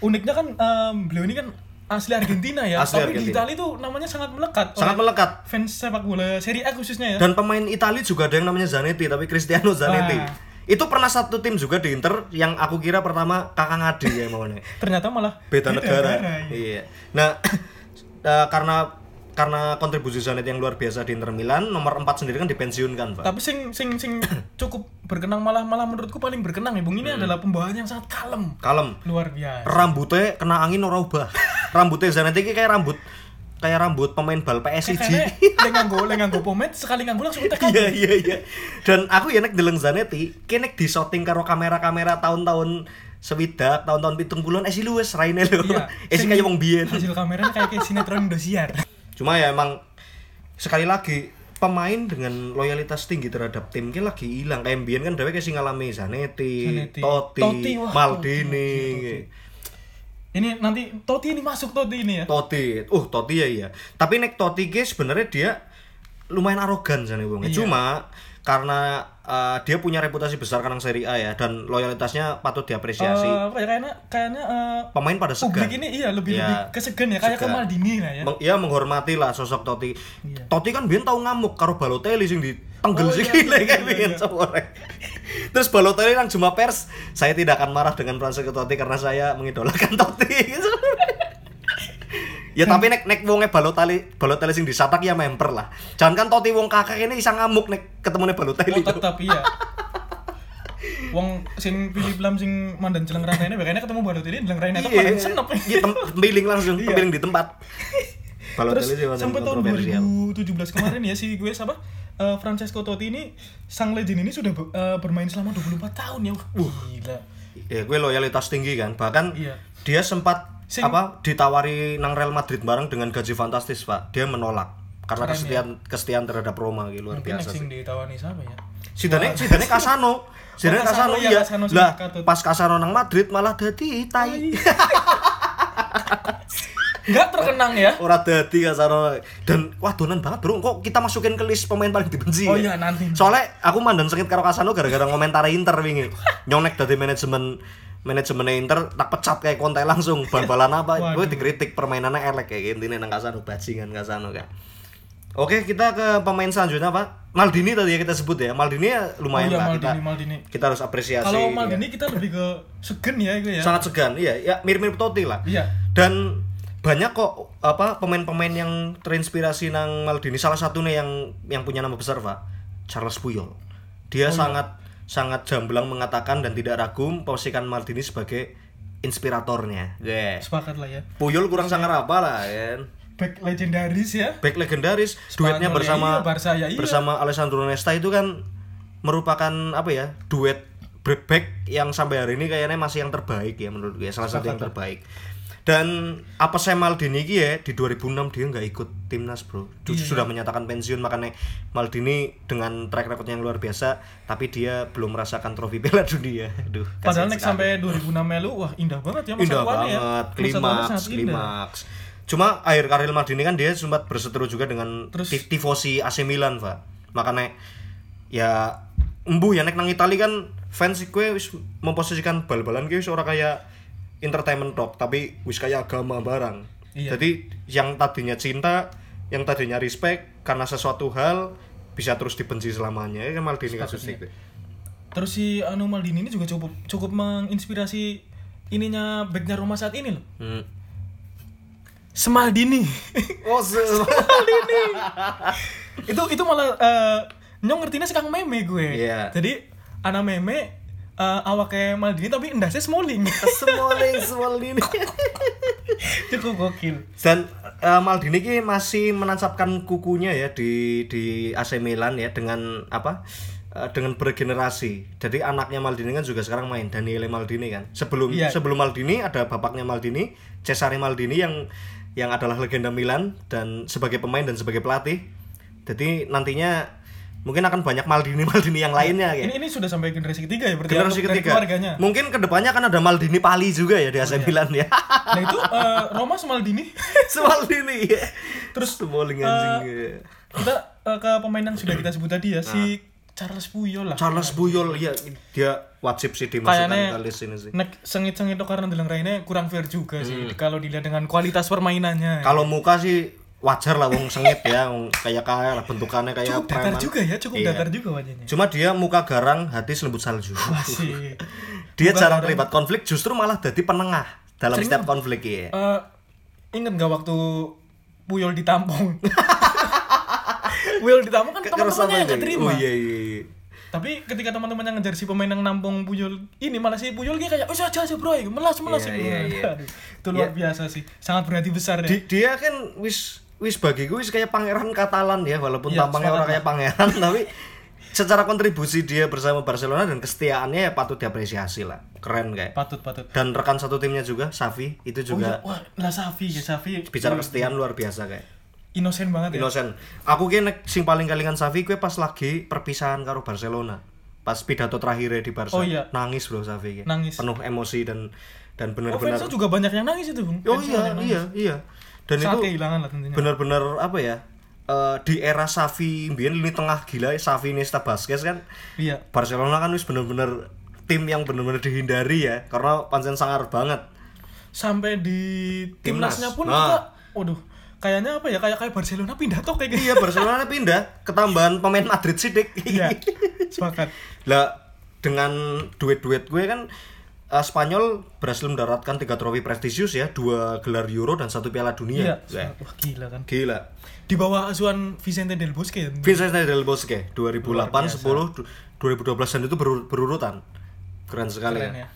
Uniknya kan em, beliau ini kan asli Argentina ya,
Asli
tapi di
Argentina.
Italia itu namanya sangat melekat.
Sangat melekat.
Fans sepak bola Serie A khususnya ya.
Dan pemain Italia juga ada yang namanya Zanetti, tapi Cristiano Zanetti.
Wah.
Itu pernah satu tim juga di Inter yang aku kira pertama kakak ngadi ya maunya.
Ternyata malah
beda negara.
iya.
Iya. Nah, eh, karena karena kontribusi Zanetti yang luar biasa di Inter Milan, nomor 4 sendiri kan dipensiunkan, Pak.
Tapi sing sing sing cukup berkenang malah malah menurutku paling berkenang ya, Bung.
Hmm.
Ini adalah pembawaan yang sangat kalem.
Kalem.
Luar biasa.
Rambutnya kena angin ora ubah. Rambutnya Zanetti iki kayak rambut kayak rambut pemain bal PSG.
Karena lek nganggo lek nganggo pomade sekali nganggo langsung tekan.
Iya iya iya. Dan aku ya nek deleng Zanetti, kene di shooting karo kamera-kamera tahun-tahun sewidak, tahun-tahun pitung puluhan eh si luwes raine lho.
Iya.
Eh si kayak wong biyen.
Hasil kameranya kayak kayak sinetron Indosiar.
Cuma ya emang sekali lagi pemain dengan loyalitas tinggi terhadap tim ki lagi hilang kayak Mbien kan dhewe sing ngalami Zanetti,
Zanetti.
Totti,
Totti, wah,
Maldini.
Ini nanti Totti ini masuk Totti ini ya.
Totti. Uh, Totti ya iya. Tapi nek Totti ki sebenarnya dia lumayan arogan jane wong.
Iya.
Cuma karena eh, dia punya reputasi besar karena Serie A ya dan loyalitasnya patut diapresiasi.
Ya kayaknya kayaknya eh,
Pemain pada segan.
publik ini iya lebih
Iya.
lebih kesegan ya kayak ke. Maldini lah ya.
Meng- ya menghormati lah sosok Totti.
Iya.
Totti kan biyen tau ngamuk karo Balotelli sing ditenggel
Oh,
sih
iya,
gile
iya,
kan
iya,
biyen
iya.
sore. Terus Balotelli nang jumpa pers, saya tidak akan marah dengan Francesco Totti karena saya mengidolakan Totti. Gitu. ya tapi nek nek wonge Balotelli Balotelli sing disatak ya memper lah. Jangan kan Totti wong kakek ini bisa ngamuk nek ketemune Balotelli.
Oh tetap iya. Wong sing pilih pelam sing mandan celeng raine kayaknya ketemu Balotelli celeng raine itu mandan senep.
Iya, tem- tempiling langsung,
Iya.
tempiling di tempat.
Terus
sih wonten
sampai tahun
kontroversial.
2017 kemarin ya si gue siapa? Eh, Francesco Totti ini sang legend ini sudah eh, bermain selama 24 tahun ya. Wah, gila.
Ya, gue loyalitas tinggi kan. Bahkan
Iya.
dia sempat
Sing-
apa ditawari nang Real Madrid bareng dengan gaji fantastis, Pak. Dia menolak karena
Keren,
kesetiaan kesetiaan terhadap Roma gitu luar
Mungkin
biasa sih.
ditawani siapa ya?
Sidane Sidane Casano. Sidane Casano
Casano, iya,
iya.
Casano sing
Lah, pas Casano nang Madrid malah dadi tai.
Enggak terkenang ya.
Ora dadi Casano. Dan wah donan banget, Bro. Kok kita masukin ke list pemain paling dibenci?
Oh
ya?
iya nanti.
Soalnya aku mandan sakit karo Casano gara-gara ngomentari Inter wingi. Nyonek dari manajemen manajemen Inter tak pecat kayak konten langsung bal-balan apa gue dikritik permainannya elek kayak gini nang Casano bajingan Casano kan Oke kita ke pemain selanjutnya Pak Maldini tadi ya kita sebut ya Maldini ya lumayan
oh iya
lah
Maldini,
kita
Maldini.
kita harus apresiasi
Kalau
ya.
Maldini kita lebih ke segen ya itu ya.
sangat segan iya ya mirip-mirip Totti lah
Iya.
dan banyak kok apa pemain-pemain yang terinspirasi nang Maldini. Salah satunya yang yang punya nama besar pak. Charles Puyol. Dia sangat sangat jamblang mengatakan dan tidak ragu memposisikan Maldini sebagai inspiratornya. Guys
Sepakat lah ya.
Puyol kurang sangar apa lah kan
Back legendaris ya.
back legendaris.
Spanyol
duetnya
ya
bersama
iya, Barca ya iya.
bersama Alessandro Nesta itu kan merupakan apa ya duet back yang sampai hari ini kayaknya masih yang terbaik ya menurut gue salah satu yang terbaik dan apa saya Maldini ya di 2006 dia nggak ikut timnas bro.
Iya,
sudah menyatakan pensiun makanya Maldini dengan track record yang luar biasa tapi dia belum merasakan trofi Piala Dunia. Aduh,
Padahal next sampai 2006 melu wah indah banget ya masa
indah
ya.
banget
depannya
klimaks klimaks. Cuma akhir karir Maldini kan dia sempat berseteru juga dengan
Terus-
ti- tifosi AC Milan pak. Makanya ya embuh ya nek nang Itali kan fans gue memposisikan bal-balan gue ora kayak entertainment talk tapi wis kayak agama barang
Iya.
jadi yang tadinya cinta yang tadinya respect karena sesuatu hal bisa terus dibenci selamanya ya Maldini kasus
Sepatutnya.
itu
Terus si anu Maldini ini juga cukup cukup menginspirasi ininya backnya Roma saat ini loh.
hmm.
Semaldini.
oh se-
itu itu malah eh, nyong ngertinya sekarang meme gue.
Iya.
Jadi anak meme eh, awaknya Maldini tapi endasnya Smalling.
Smalling Smalling
cukup gokil.
Dan eh, Maldini ki masih menancapkan kukunya ya di di AC Milan ya dengan apa? eh, dengan bergenerasi. Jadi anaknya Maldini kan juga sekarang main Daniele Maldini kan. Sebelum
Iya.
sebelum Maldini ada bapaknya Maldini, Cesare Maldini yang yang adalah legenda Milan dan sebagai pemain dan sebagai pelatih. Jadi nantinya mungkin akan banyak Maldini Maldini yang lainnya kayak.
Ini ini sudah sampai generasi ketiga ya berarti
Generasi
dari
ketiga.
keluarganya.
Mungkin ke depannya akan ada Maldini Pali juga ya di AC Milan ya.
Nah itu eh, Roma Smaldini.
Maldini ya.
Terus
anjing. ya.
kita eh, ke pemain yang sudah kita sebut tadi ya si Charles Puyol lah.
Charles Buyol ya dia wajib sih dimasukkan
Kayaknya
ke list ini sih.
nek sengit-sengit itu karena dalam kurang fair juga sih
Hmm.
kalau dilihat dengan kualitas permainannya.
Kalau muka sih wajar lah wong sengit ya, wong kayak kaya lah bentukannya kayak
cukup datar
preman.
juga ya, cukup
Iya.
datar juga wajahnya.
Cuma dia muka garang, hati selembut salju.
Masih.
dia jarang terlibat konflik, justru malah jadi penengah dalam setiap konflik ya.
Eh inget nggak waktu Puyol ditampung? Puyol ditampung kan teman-temannya yang nggak terima.
Oh iya iya. iya.
Tapi ketika teman-teman yang ngejar si pemain yang nampung Puyol ini malah si Puyol dia kayak, oh aja aja bro, melas melas.
Iya, iya.
Aduh, itu luar biasa sih, sangat berarti besar ya.
Di- dia kan wis wis bagiku wis kayak pangeran Katalan ya, walaupun
Iya,
tampangnya orang kayak pangeran tapi secara kontribusi dia bersama Barcelona dan kesetiaannya ya patut diapresiasi lah. Keren kayak.
Patut patut.
Dan rekan satu timnya juga, Safi, itu
Oh iya,
juga
wah, lah Safi ya Safi.
bicara kesetiaan luar biasa kayak.
Inosen banget ya.
Innocent. Aku nek sing paling kalingan Safi kue pas lagi perpisahan karo Barcelona. Pas pidato terakhir di Barca.
Oh iya.
Nangis bro Safi.
Nangis.
Penuh emosi dan dan
Oh,
benar-benar
fansnya juga banyak yang nangis itu, Bung.
Oh iya, iya, iya. Dan
Sangat
itu
kehilangan lah tentunya.
benar-benar apa ya? eh, di era Safi mbiyen lini tengah gila Safi Iniesta Busquets kan
Iya.
Barcelona kan wis bener-bener tim yang bener-bener dihindari ya karena pancen sangar banget.
Sampai di
Timnas.
timnasnya pun
Nah.
kita waduh, kayaknya apa ya? Kayak kayak Barcelona pindah tuh kayak gitu.
Iya Barcelona pindah ketambahan pemain Madrid sidik.
Iya. Sepakat.
Lah dengan duet-duet gue kan eh, Spanyol berhasil mendaratkan tiga trofi prestisius ya, dua gelar Euro dan satu Piala Dunia.
Iya.
Ya.
Wah, gila kan.
Gila.
Di bawah asuhan Vicente Del Bosque.
Vincent del Bosque 2008, 10, du- 2012 dan itu berur- berurutan. Keren sekali
Keren
ya.
ya.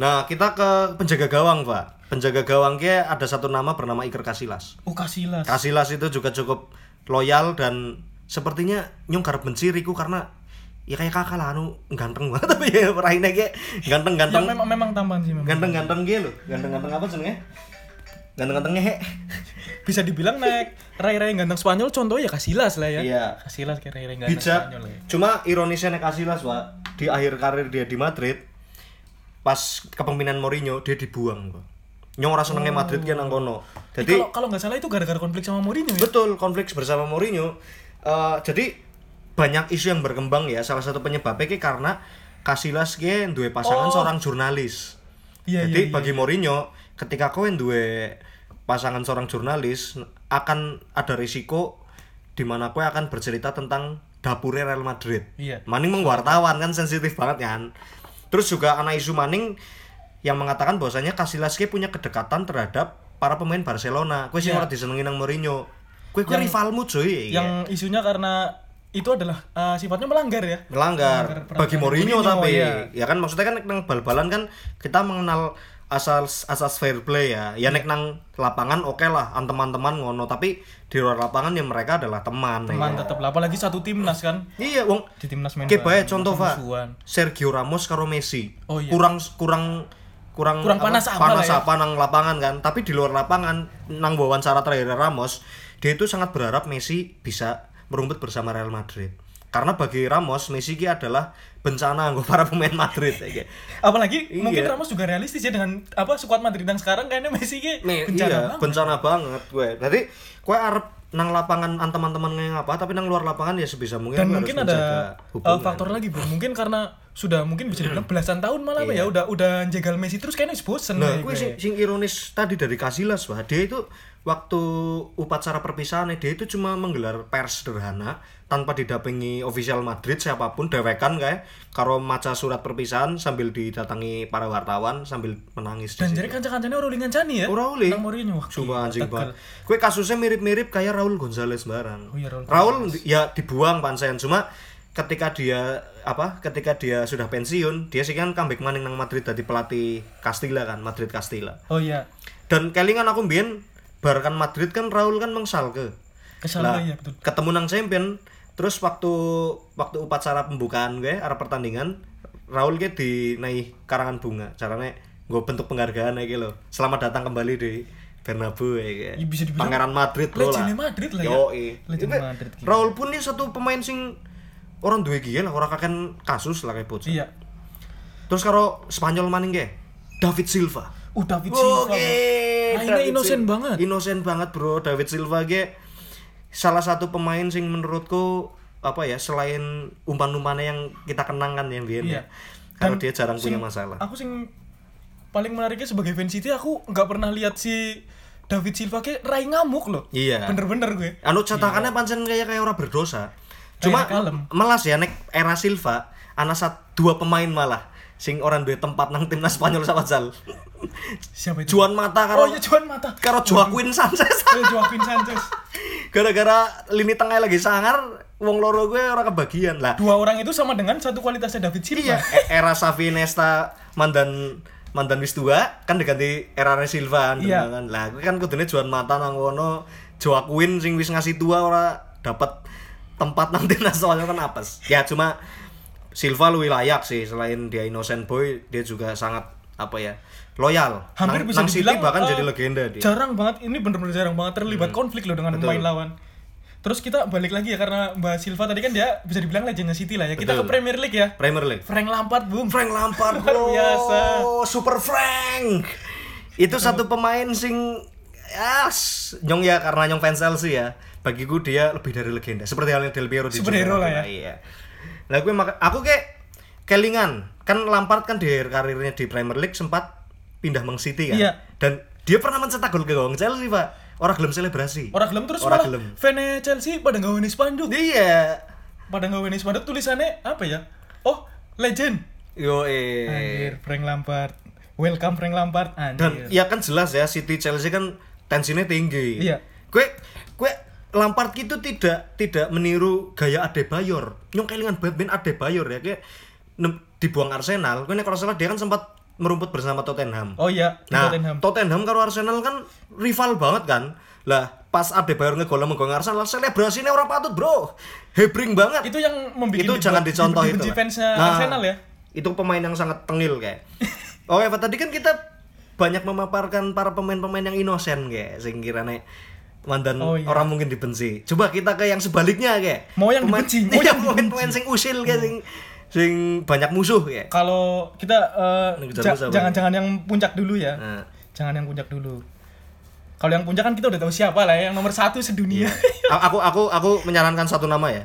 Nah, kita ke penjaga gawang, Pak. Penjaga gawang kia ada satu nama bernama Iker Casillas.
Oh, Casillas.
Casillas itu juga cukup loyal dan sepertinya nyong karep benci Riku karena ya kayak kakak lah anu ganteng banget tapi ya raine kayak
Ya
ganteng-ganteng
memang memang tambahan sih memang.
ganteng-ganteng gitu loh. Ganteng-ganteng apa jenenge? Ganteng-gantengnya he.
Bisa dibilang naik rai-rai ganteng Spanyol contohnya ya Casillas lah ya.
Iya.
Casillas kayak rai-rai ganteng
bijak
Spanyol ya.
cuma ironisnya nek Casillas pak di akhir karir dia di Madrid pas kepemimpinan Mourinho dia dibuang pak nyong ora senenge Madrid ki nang kono
Eh,
jadi
kalau kalau nggak salah itu gara-gara konflik sama Mourinho ya.
betul konflik bersama Mourinho Eh, jadi banyak isu yang berkembang ya salah satu penyebabnya ki karena Casillas ki duwe pasangan
Oh.
seorang jurnalis
Iya,
jadi
iya, iya.
bagi Mourinho ketika kowe duwe pasangan seorang jurnalis akan ada risiko di mana kowe akan bercerita tentang dapurnya Real Madrid.
Iya.
Maning mengwartawan kan sensitif banget kan. Terus juga anak isu Maning yang mengatakan bahwasanya Casillas ki punya kedekatan terhadap para pemain Barcelona.
Iya.
ora disenengi nang Mourinho. Kowe kowe rivalmu cuy.
Yang isunya karena itu adalah eh, sifatnya melanggar ya.
melanggar
Melanggar
bagi Mourinho
Mourinho,
tapi
iya.
ya kan maksudnya kan nek nang bal-balan kan kita mengenal asas asas fair play ya ya nek nang lapangan oke lah an teman-teman ngono tapi di luar lapangan ya mereka adalah teman
Teman
ya.
tetap lah apalagi satu timnas kan.
iya wong
Di timnas main bareng,
contoh Pak. Sergio Ramos karo Messi
Oh, iya.
kurang kurang kurang
Kurang panas apa
panas
lah ya.
apa nang lapangan kan tapi di luar lapangan nang wawancara terakhir Ramos dia itu sangat berharap Messi bisa merumput bersama Real Madrid karena bagi Ramos Messi ki adalah bencana nggo para pemain Madrid ya, kayak.
Apalagi
Iya.
mungkin Ramos juga realistis ya dengan apa skuad Madrid yang sekarang kayaknya Messi ki
Nih,
bencana
iya,
banget.
bencana banget gue. Jadi gue arep nang lapangan an teman-teman yang apa, tapi nang luar lapangan ya sebisa mungkin
Dan mungkin ada
hubungan.
faktor lagi bro, mungkin karena sudah mungkin bisa dibilang belasan tahun malah apa ya udah udah jegal Messi terus kayaknya bosen
Iya. Nah, gue
gue.
sing, sing ironis tadi dari Casillas wah dia itu waktu upacara perpisahan dia itu cuma menggelar pers sederhana tanpa didampingi official Madrid siapa pun dewekan kayak karo maca surat perpisahan sambil didatangi para wartawan sambil menangis
Dan jadi kanca-kancanya ora uling ngancani ya.
Ora oleh.
Nang Mourinho. Wah,
Sumpah
gila,
anjing banget. Kue kasusnya mirip-mirip kayak Raul Gonzalez barang.
Oh iya, Raul
Raul ya dibuang pansen cuma ketika dia apa ketika dia sudah pensiun dia sih kan comeback maning nang Madrid tadi pelatih Castilla kan Madrid Castilla
Oh iya.
dan kelingan aku mbien barakan Madrid kan Raul kan mengsal ke lah
iya betul.
ketemu nang champion terus waktu waktu upacara pembukaan gue arah pertandingan Raul gue di naik karangan bunga caranya gue bentuk penghargaan kayak lo selamat datang kembali di Bernabeu ya.
Ya, bisa dibilang
pangeran Madrid bro lah
Madrid lah ya.
Itu
Madrid.
Raul pun ini satu pemain sing orang duwe gila lah orang kakek kasus lah kayak bocah
Iya.
terus kalau Spanyol maning gue David Silva
Uh David Silva.
Oke,
Mainnya
David
innocent
Sil-
banget.
Innocent banget, Bro. David Silva ge salah satu pemain sing menurutku apa ya selain umpan-umpannya yang kita kenang kan yang dia
Iya.
Karena
Dan
dia jarang punya
sing-
masalah.
Aku sing paling menariknya sebagai fans City aku nggak pernah lihat si David Silva kayak rai ngamuk loh.
Iya.
Bener-bener gue.
Anu cetakannya pancen kayak kayak orang berdosa. Cuma melas ya nek era Silva ana sat dua pemain malah sing orang duwe tempat nang timnas Spanyol sama Zal.
Siapa itu?
Juan Mata
Oh
karo
iya Juan Mata.
karo Joaquin Sanchez.
Oh, Joaquin Sanchez.
Gara-gara lini tengah lagi sangar, wong loro gue orang kebagian lah.
Dua orang itu sama dengan satu kualitasnya David Silva.
Iya, e- era Xavi Nesta mandan mandan wis tua kan diganti era Silva kan
Iya.
kan. Lah kan kudune Juan Mata nang kono, Joaquin sing wis ngasih tua ora dapat tempat nang timnas soalnya kan apes. Ya cuma Silva lebih layak sih selain dia innocent boy, dia juga sangat apa ya? loyal.
Hampir
nang,
bisa
nang City
dibilang
bahkan
eh,
jadi legenda dia.
Jarang banget ini bener-bener jarang banget terlibat konflik loh dengan
Betul.
pemain lawan. Terus kita balik lagi ya karena Mbak Silva tadi kan dia bisa dibilang legendnya City lah ya. Kita
Betul.
ke Premier League ya.
Premier League.
Frank Lampard, boom.
Frank Lampard
Luar biasa.
Super Frank. Itu satu pemain sing ya s- nyong ya karena nyong fans Chelsea ya. Bagiku dia lebih dari legenda. Seperti halnya Del Piero di
Superhero lah ya.
Iya. Nah, gue maka aku kayak kelingan. Kan Lampard kan di karirnya di Premier League sempat pindah Mang City kan.
Iya.
Dan dia pernah mencetak gol ke gawang Chelsea, Pak. Orang gelem selebrasi.
Orang gelem terus
Orang gelem.
fans Chelsea pada nggawein spanduk.
Iya.
Pada nggawein spanduk tulisannya apa ya? Oh, legend.
Yo eh.
Anjir, Frank Lampard. Welcome Frank Lampard. Anjir.
Dan ya kan jelas ya City Chelsea kan tensinya tinggi.
Iya.
Kue kue Lampard itu tidak tidak meniru gaya Adebayor. Nyong kelingan ben Adebayor ya kayak dibuang Arsenal. Kue nek kalau salah dia kan sempat merumput bersama Tottenham.
Oh iya,
Nah,
Tottenham.
Tottenham karo Arsenal kan rival banget kan. Lah, pas Adebayor ngegol menggol Arsenal, selebrasinya orang patut, Bro. Hebring banget.
Itu yang membuat
itu jangan dicontoh itu. Nah,
Arsenal ya.
Itu pemain yang sangat tengil kayak. Oke, tadi kan kita banyak memaparkan para pemain-pemain yang inosen kayak sing kirane mandan
Oh, iya.
orang mungkin dibenci. Coba kita ke yang sebaliknya kayak.
Mau yang
Pemain-
dibenci, mau
iya,
yang
pemain pemain sing usil kayak sing sing banyak musuh kayak.
Kalau kita
apa
jangan-jangan yang puncak dulu ya.
Nah.
Jangan yang puncak dulu. Kalau yang puncak kan kita udah tahu siapa lah ya, yang nomor satu sedunia.
A- aku aku aku menyarankan satu nama ya.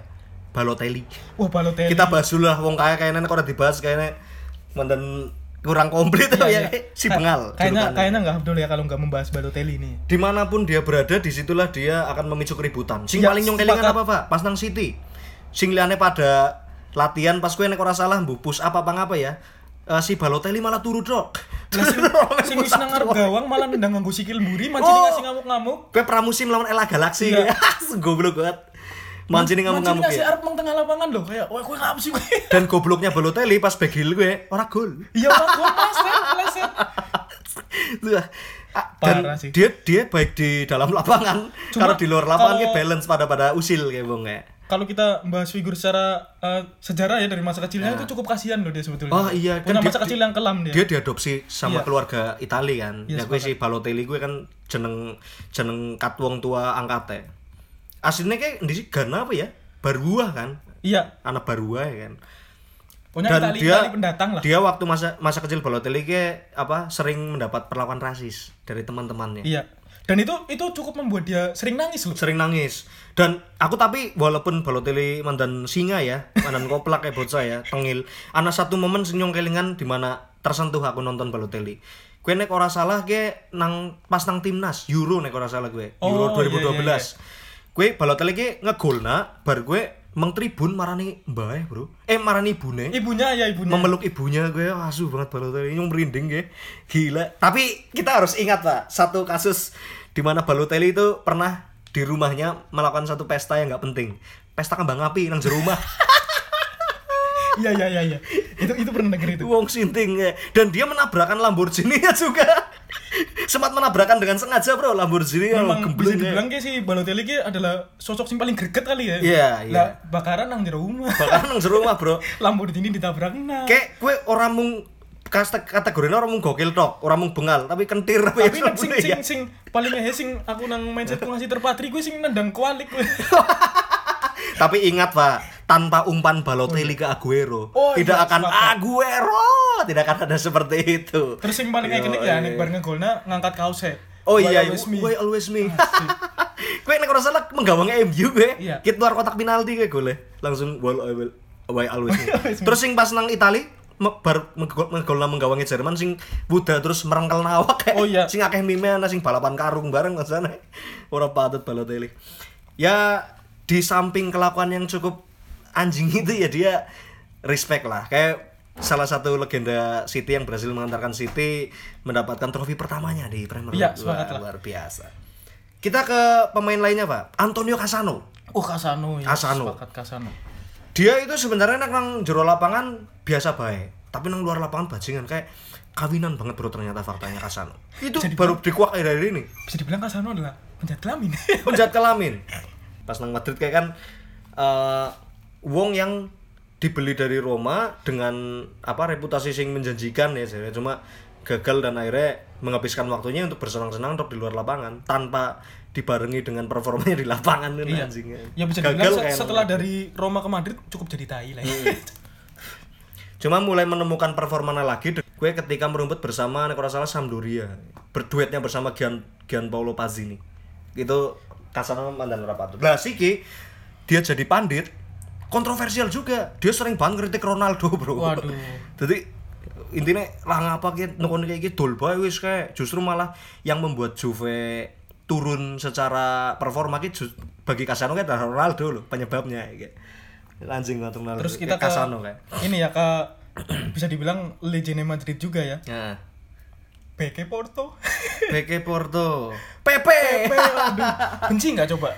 Balotelli.
Wah Balotelli.
kita bahas dulu lah wong kaya kayaknya kalau dibahas kayaknya mantan kurang komplit
Iya,
ya.
iya.
si bengal
Kayaknya kayaknya nggak Abdul ya kalau nggak membahas Balotelli ini.
di mana pun dia berada di situlah dia akan memicu keributan. Sing
Ya,
paling apa pak? Pas nang City sing liane pada latihan pas kue nek ora salah mbuh push apa apa ngapa ya? Eh, si Balotelli malah turu dok.
Lah sing wis nang ngarep gawang malah nendang nganggo sikil mburi, mancing
Oh.
ngasih ngamuk-ngamuk.
kue pramusim lawan Ella Galaxy.
Iya.
goblok banget mancing ngamuk-ngamuk ya
arep nang tengah lapangan loh, kayak wah kowe ngapa sih kowe?
dan gobloknya Balotelli pas begil gue ora gol
Iya orang gua pleset, pleset.
Wah, ah, dan
Parah sih.
dia dia baik di dalam lapangan
Cuma
kalau di luar lapangan
kalau-
dia balance pada pada usil kayak bong ya
Kalau kita bahas figur secara eh, sejarah ya dari masa kecilnya itu cukup kasihan loh dia sebetulnya.
oh iya
Punya
dia-
masa kecil yang kelam dia.
dia diadopsi sama
Iya.
keluarga Itali kan
Iya,
ya gue si Balotelli gue kan jeneng jeneng kat wong tua angkate aslinya kayak di sini Ghana apa ya? Barua kan?
Iya,
anak Barua ya kan?
Punya
dan
Itali,
dia
Itali pendatang lah.
dia waktu masa masa kecil Balotelli kayak apa sering mendapat perlakuan rasis dari teman-temannya.
Iya. Dan itu itu cukup membuat dia sering nangis loh.
sering nangis. Dan aku tapi walaupun Balotelli mandan singa ya mandan koplak kayak bocah ya tengil ana satu momen senyum kelingan di mana tersentuh aku nonton Balotelli. Gue nek ora salah ke nang pas nang timnas Euro nek ora salah gue Euro
Oh, iya,
2012
iya,
gue Balotelli ngegol bar gue mengtribun marani mbah bro. Eh marani ibune.
Ibunya ya ibunya.
memeluk ibunya gue asu banget Balotelli nyung merinding gue. Gila. Tapi kita harus ingat pak satu kasus di mana Balotelli itu pernah di rumahnya melakukan satu pesta yang nggak penting. Pesta kembang api nang jero rumah.
Iya iya iya iya. Itu itu pernah denger itu.
wong sinting ya. dan dia menabrakkan Lamborghini juga sempat menabrakan dengan sengaja bro Lamborghini yang
Memang bisa
ya.
dibilang kayak si Balotelli ki adalah sosok yang paling greget kali ya.
Iya, iya.
Lah bakaran nang jero rumah.
bahkan nang jero rumah bro
Lamborghini ditabrak nah.
kayak kue orang mung kasta- kategorinya orang mung gokil tok orang mung bengal tapi kentir tapi,
Tapi nek sing
ya.
sing sing paling ngehe sing aku nang mindsetku ngasih terpatri gue sing nendang kualik gue.
Tapi ingat Pak, tanpa umpan Balotelli ke Aguero,
Oh,
tidak
iya,
akan
sepakat.
Aguero, tidak akan ada seperti itu.
Terus yang paling ikonik ya nek bar ngegolna ngangkat kaosnya.
Oh
Why
iya,
always me.
why always me. Kue nek ora salah menggawang MU gue.
Iya.
Kita luar kotak penalti gue gole. Langsung always why always me.
always me.
Terus sing pas nang Itali bar menggol menggawangi Jerman sing Buddha terus merengkel nawak kayak
Oh, iya.
sing akeh meme ana sing balapan karung bareng sana. Ora patut Balotelli. Ya di samping kelakuan yang cukup anjing itu ya dia respect lah kayak salah satu legenda City yang berhasil mengantarkan City mendapatkan trofi pertamanya di Premier League
Iya, sepakat lah.
luar biasa kita ke pemain lainnya pak Antonio Casano
Oh Kasano ya.
Kasano.
Sepakat Kasano.
dia itu sebenarnya nang nang jero lapangan biasa baik tapi nang luar lapangan bajingan kayak kawinan banget bro ternyata faktanya Casano itu
Jadi
baru dikuak dari ini
Bisa dibilang Kasano adalah penjahat kelamin.
penjahat kelamin pas nang Madrid kayak kan eh wong yang dibeli dari Roma dengan apa reputasi sing menjanjikan ya saya cuma gagal dan akhirnya menghabiskan waktunya untuk bersenang-senang untuk di luar lapangan tanpa dibarengi dengan performanya di lapangan
Iya.
anjingnya.
Ya bisa
Gagal
dibilang setelah dari Roma ke Madrid cukup jadi tai lah. ya.
Cuma mulai menemukan performanya lagi gue ketika merumput bersama ora salah Sampdoria. Berduetnya bersama Gian Gianpaolo Pazzini. Itu kasarnya mantan ora patut. Lah siki dia jadi pandit kontroversial juga. Dia sering banget kritik Ronaldo, Bro.
Waduh.
Jadi intinya lah ngapa ki nukun kayak gitu dol bae wis kayak justru malah yang membuat Juve turun secara performa ki ju- bagi Casano kan adalah Ronaldo loh penyebabnya kayak anjing banget Ronaldo
Terus kita
Kayak
ke
Casano kayak
ini ya ke bisa dibilang legenda Madrid juga ya.
Nah,
Beke Porto.
Beke Porto. Pepe.
Aduh, benci nggak coba?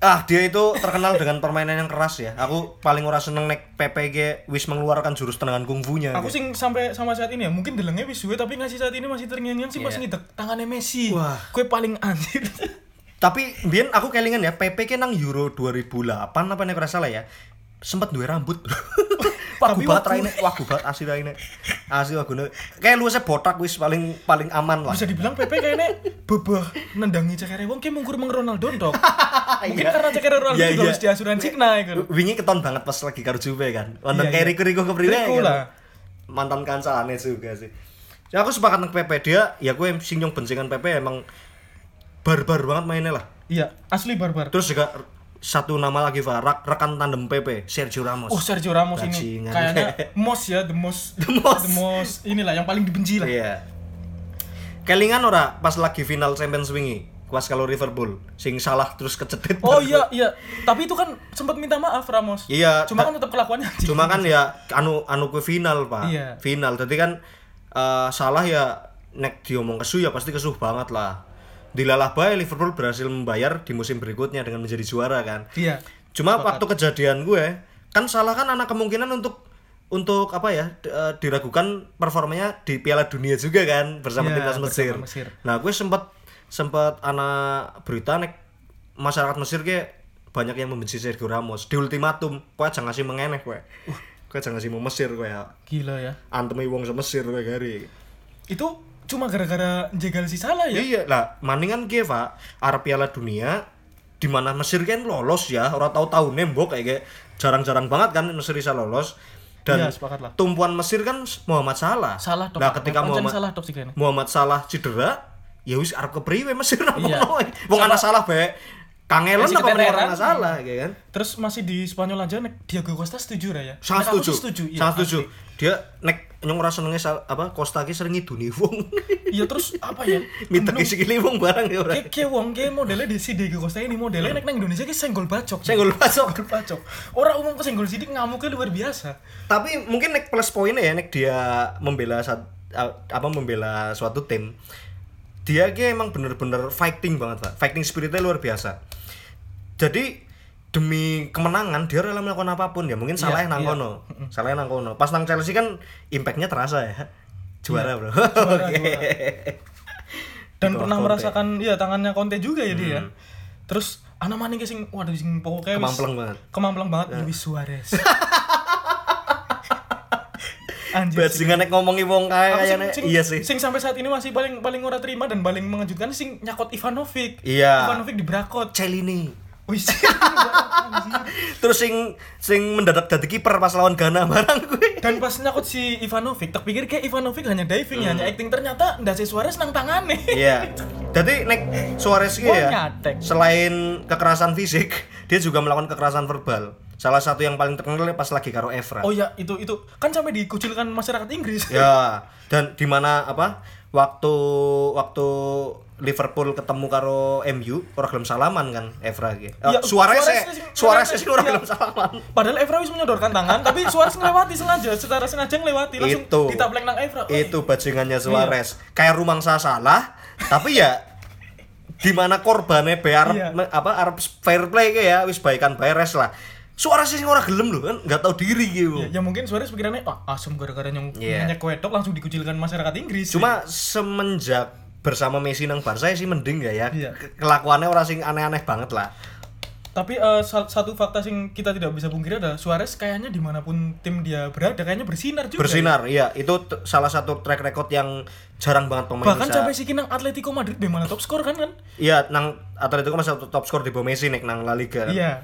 Ah, dia itu terkenal dengan permainan yang keras ya. Aku paling ora seneng nek PPG wis mengeluarkan jurus tendangan kungfunya.
Aku sing sampai sama saat ini ya, mungkin delengnya wis suwe tapi ngasih saat ini masih terngiang-ngiang sih pas
Iya.
ngidek tangannya Messi.
Wah.
Kue paling anjir.
Tapi biyen aku kelingan ya, PPG nang Euro 2008 apa nek salah ya. Sempat duwe rambut. Wagu banget
waktu-
raine, wagu banget asli raine. Asli wagune. Kayak luasnya botak wis paling paling aman lah.
Bisa dibilang Pepe kayaknya bebah nendangi cekere wong kayak mungkur meng Ronaldo dong. Mungkin
Iya.
karena cekere Ronaldo
Iya,
juga
iya.
harus diasuransi nah itu.
Wingi keton banget pas lagi karo Juve kan.
Iya,
kayak
iya.
Rico-Rico kepriwe
Rico
kan. Mantan kancane juga sih. Ya aku sepakat dengan Pepe dia, ya gue sing nyong bencingan Pepe emang barbar banget mainnya lah.
Iya, asli barbar.
Terus juga satu nama lagi Pak, rak- rekan tandem Pepe, Sergio Ramos.
Oh Sergio Ramos ini
Bajingan.
kayaknya most ya the most
The most.
the most inilah yang paling dibenci lah.
Iya. Kelingan ora pas lagi final Champions wingi, kuas kalau Liverpool, sing salah terus kecetit.
Oh iya iya, tapi itu kan sempat minta maaf Ramos.
Iya,
Cuma kan tetap kelakuannya.
Cuma kan ya anu anu ke final, Pak.
Iya.
Final. Jadi kan eh, salah ya nek diomong kesu ya pasti kesuh banget lah. Dilalah bae Liverpool berhasil membayar di musim berikutnya dengan menjadi juara kan.
Iya.
Cuma
Sepakat.
waktu kejadian gue kan salah kan anak kemungkinan untuk untuk apa ya eh, diragukan performanya di Piala Dunia juga kan bersama
Iya,
timnas Mesir.
Mesir.
Nah, gue sempat sempat anak berita nek masyarakat Mesir ke banyak yang membenci Sergio Ramos di ultimatum kowe aja ngasih mengeneh kowe. Uh, kowe aja ngasih mau Mesir kowe ya.
Gila ya.
Antemi wong se Mesir kowe gari.
Itu cuma gara-gara jegal si salah ya.
Iya, lah maningan ki Pak, arep Piala Dunia di mana Mesir kan lolos ya, ora tahu-tahu nembok kayak kayak jarang-jarang banget kan Mesir bisa lolos. Dan
Iya, lah.
tumpuan Mesir kan Muhammad Salah.
Salah dok.
Nah, ketika Muhammad
salah.
Muhammad Salah cedera, ya wis arep kepriwe Mesir
Iya.
ngono. Wong anak salah bae. Kangelan
Masih
apa meneh
keteteran.
anak salah kayak kan?
Terus masih di Spanyol aja nek Diego Costa setuju Ra ya?
Sangat setuju.
setuju. Iya,
Sangat setuju. Dia nek nyong ora senenge apa Costa ki sering ngiduni wong.
Iya terus apa ya?
Minta
Belum-
sikili wong barang ya ora.
Kayak wong kayak modelnya di si Diego Costa ini modelnya nek nang Indonesia kayak senggol bacok.
Senggol bacok.
Senggol bacok. Orang umum ke senggol sidik ngamuknya luar biasa.
tapi mungkin nek plus poinnya ya nek dia membela a- apa membela suatu tim dia ki emang bener-bener fighting banget pak fighting spiritnya luar biasa jadi demi kemenangan dia rela melakukan apa pun ya mungkin salah
Iya,
nang
iya.
kono salah nang kono pas nang Chelsea kan impactnya terasa ya juara bro
Juara, juara. dan pernah
Conte.
merasakan ya tangannya Conte juga ya dia. Terus anak maning sing waduh sing pokoknya
Kemampleng banget.
Kemampleng banget Luis Suarez. Anjir.
nek ngomongi wong kae
sing- sing-
iya sih.
Sing sampai saat ini masih paling paling ora terima dan paling mengejutkan sing nyakot Ivanovic.
Iya.
Ivanovic dibrakot.
Celini.
Wis.
Terus sing sing mendadak dadi kiper pas lawan Ghana barang gue.
Dan pas nyakot si Ivanovic, tak pikir kayak Ivanovic hanya diving, hanya acting ternyata ndase Suarez nang tangane.
Iya. Jadi nek Suarez iki
Oh,
ya, selain kekerasan fisik, dia juga melakukan kekerasan verbal. Salah satu yang paling terkenal pas lagi karo Evra.
Oh ya, itu itu kan sampai dikucilkan masyarakat Inggris.
Ya, dan di mana apa? Waktu waktu Liverpool ketemu karo MU, ora gelem salaman kan Evra iki. Oh,
Iya,
Suarez
Suarez
sih, ora
iya.
gelem salaman.
Padahal Evra wis menyodorkan tangan, tapi Suarez ngelewati sengaja, secara sengaja ngelewati langsung
Itu.
ditaplek nang Evra. Wih,
Itu bajingannya Suarez. Kayak rumangsa salah, tapi ya di mana korbannya arep
Iya.
apa arep fair play ke ya wis baikan beres lah. Suarez sih ora gelem lho kan nggak tahu diri gitu.
Ya, ya mungkin Suarez pikirannya, ah asem gara-gara nyong
Iya.
nyek wedok langsung dikucilkan masyarakat Inggris.
Cuma semenjak bersama Messi nang Barca sih mending ya ya.
Iya.
Ke- Kelakuannya orang sing aneh-aneh banget lah.
Tapi sal- satu fakta yang kita tidak bisa pungkiri adalah Suarez kayaknya di mana pun tim dia berada kayaknya bersinar juga.
Bersinar, iya. Itu salah satu track record yang jarang banget pemain
Bahkan
bisa.
sampai si Kinang Atletico Madrid malah top skor kan kan?
Iya, nang Atletico masih top skor di bawah Messi nek nang La Liga. kan.
Iya.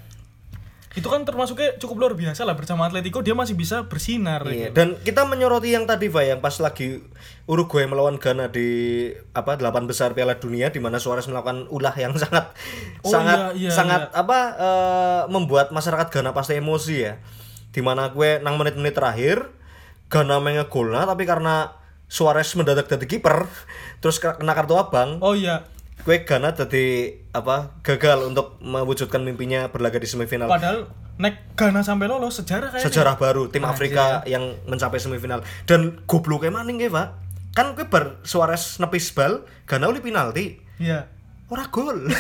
Itu kan termasuknya cukup luar biasa lah bersama Atletico dia masih bisa bersinar.
Iya,
gitu.
dan kita menyoroti yang tadi Pak yang pas lagi Uruguay melawan Ghana di apa delapan besar Piala Dunia di mana Suarez melakukan ulah yang sangat
Oh,
sangat
iya, iya,
sangat apa eh, membuat masyarakat Ghana pasti emosi ya. Di mana gue nang menit-menit terakhir Ghana ngegolna tapi karena Suarez mendadak jadi kiper terus kena kartu abang
Oh iya.
Gue Ghana jadi apa gagal untuk mewujudkan mimpinya berlaga di semifinal
Padahal naik Ghana sampai lolos sejarah kayaknya.
sejarah baru tim
Anjir.
Afrika yang mencapai semifinal dan gobloknya maning ya pak kan gue bar Suarez nepis bal Ghana oleh penalti
Iya.
ora gol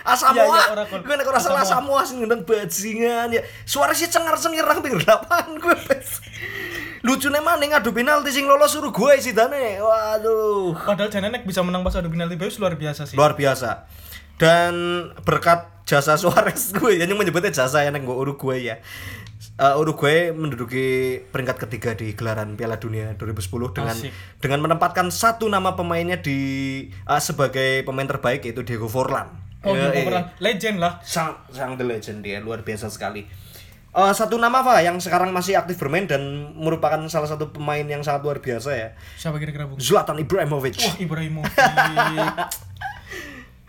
Iya,
Asamoah
iya, ora gol.
gue nek ora salah
Asamoah.
Samoah sing ngendang bajingan ya Suarez sih cengar cengir nang pinggir lapangan gue lucunya maning adu penalti sing lolos suruh gue sih dane waduh
Padahal Janenek bisa menang pas adu penalti Bayus luar biasa sih.
luar biasa dan berkat jasa Suarez gue yang menyebutnya jasa yang gue Uruguay ya Eh, Uruguay menduduki peringkat ketiga di gelaran Piala Dunia 2010 dengan
Asik.
dengan menempatkan satu nama pemainnya di eh, sebagai pemain terbaik yaitu Diego Forlan.
Oh, Diego Forlan. legend lah.
sang sang the legend dia luar biasa sekali. Eh, satu nama Pak yang sekarang masih aktif bermain dan merupakan salah satu pemain yang sangat luar biasa ya.
Siapa kira-kira Bung?
Zlatan Ibrahimovic.
Wah, Ibrahimovic.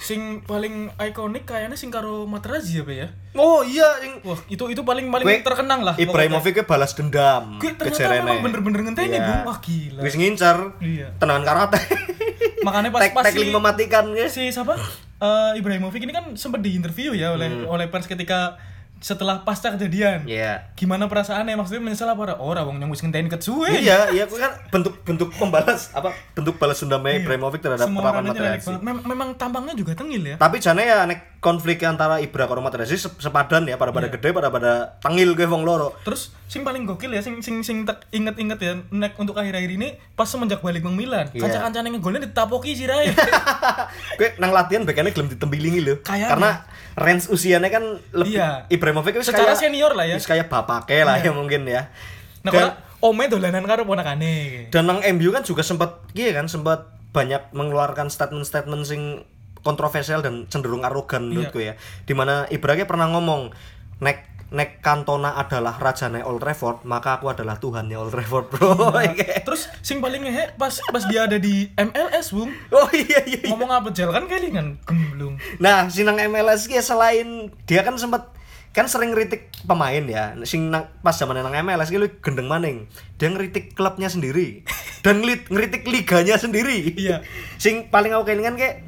sing paling ikonik kayaknya sing karo Materazzi apa ya?
Oh iya yang
Wah, itu itu paling paling terkenang lah.
Ibrahimovic ke balas dendam ke
ternyata memang bener-bener ngenteni,
Iya.
Bung. Wah, gila.
Wis ngincer.
Iya.
Tenangan karate.
Makanya pas
Tek
pas si-
mematikan guys.
si siapa Eh, Ibrahimovic ini kan sempat diinterview ya oleh
Hmm.
oleh pers ketika setelah pasca kejadian.
Iya.
Gimana perasaannya? Maksudnya menyesal apa ora? Ora wong nyong wis ngenteni ket suwe.
Iya, iya, kan bentuk bentuk pembalas apa bentuk balas dendamnya Ibrahimovic terhadap
Semua
Materazzi.
Mem- memang tampangnya juga tengil ya.
Tapi jane ya nek konflik antara Ibra karo Materazzi se- sepadan ya pada pada
Iya.
gede pada pada tengil gue wong loro.
Terus sing paling gokil ya sing sing sing tak inget-inget ya nek untuk akhir-akhir ini pas semenjak balik Bang Milan.
Iya.
Kanca-kancane ngegolnya ditapoki sih Rai.
gue nang latihan bekannya gelem ditembilingi loh.
Kayaknya.
Karena range usianya kan lebih
Iya.
Ibrahimovic wis
Secara
kayak
senior lah ya.
wis kayak bapake lah
Iya.
ya mungkin ya.
Nah,
Dan-
ome dolanan karo ponakane.
dan nang MU kan juga sempat iya kan sempat banyak mengeluarkan statement-statement sing kontroversial dan cenderung arogan menurutku ya di mana Ibrahim pernah ngomong nek nek Cantona adalah rajanya Old Trafford maka aku adalah Tuhannya Old Trafford bro
Terus sing paling ngehe pas pas dia ada di MLS, Bung.
oh iya iya, iya.
Ngomong apa jel kan kelingan gemblung.
nah sinang MLS ki selain dia kan sempat kan sering ngeritik pemain ya sing nang, pas zaman nang MLS lu gendeng maning dia ngeritik klubnya sendiri dan ngelit, ngeritik liganya sendiri
Iya.
sing paling aku kelingan kayak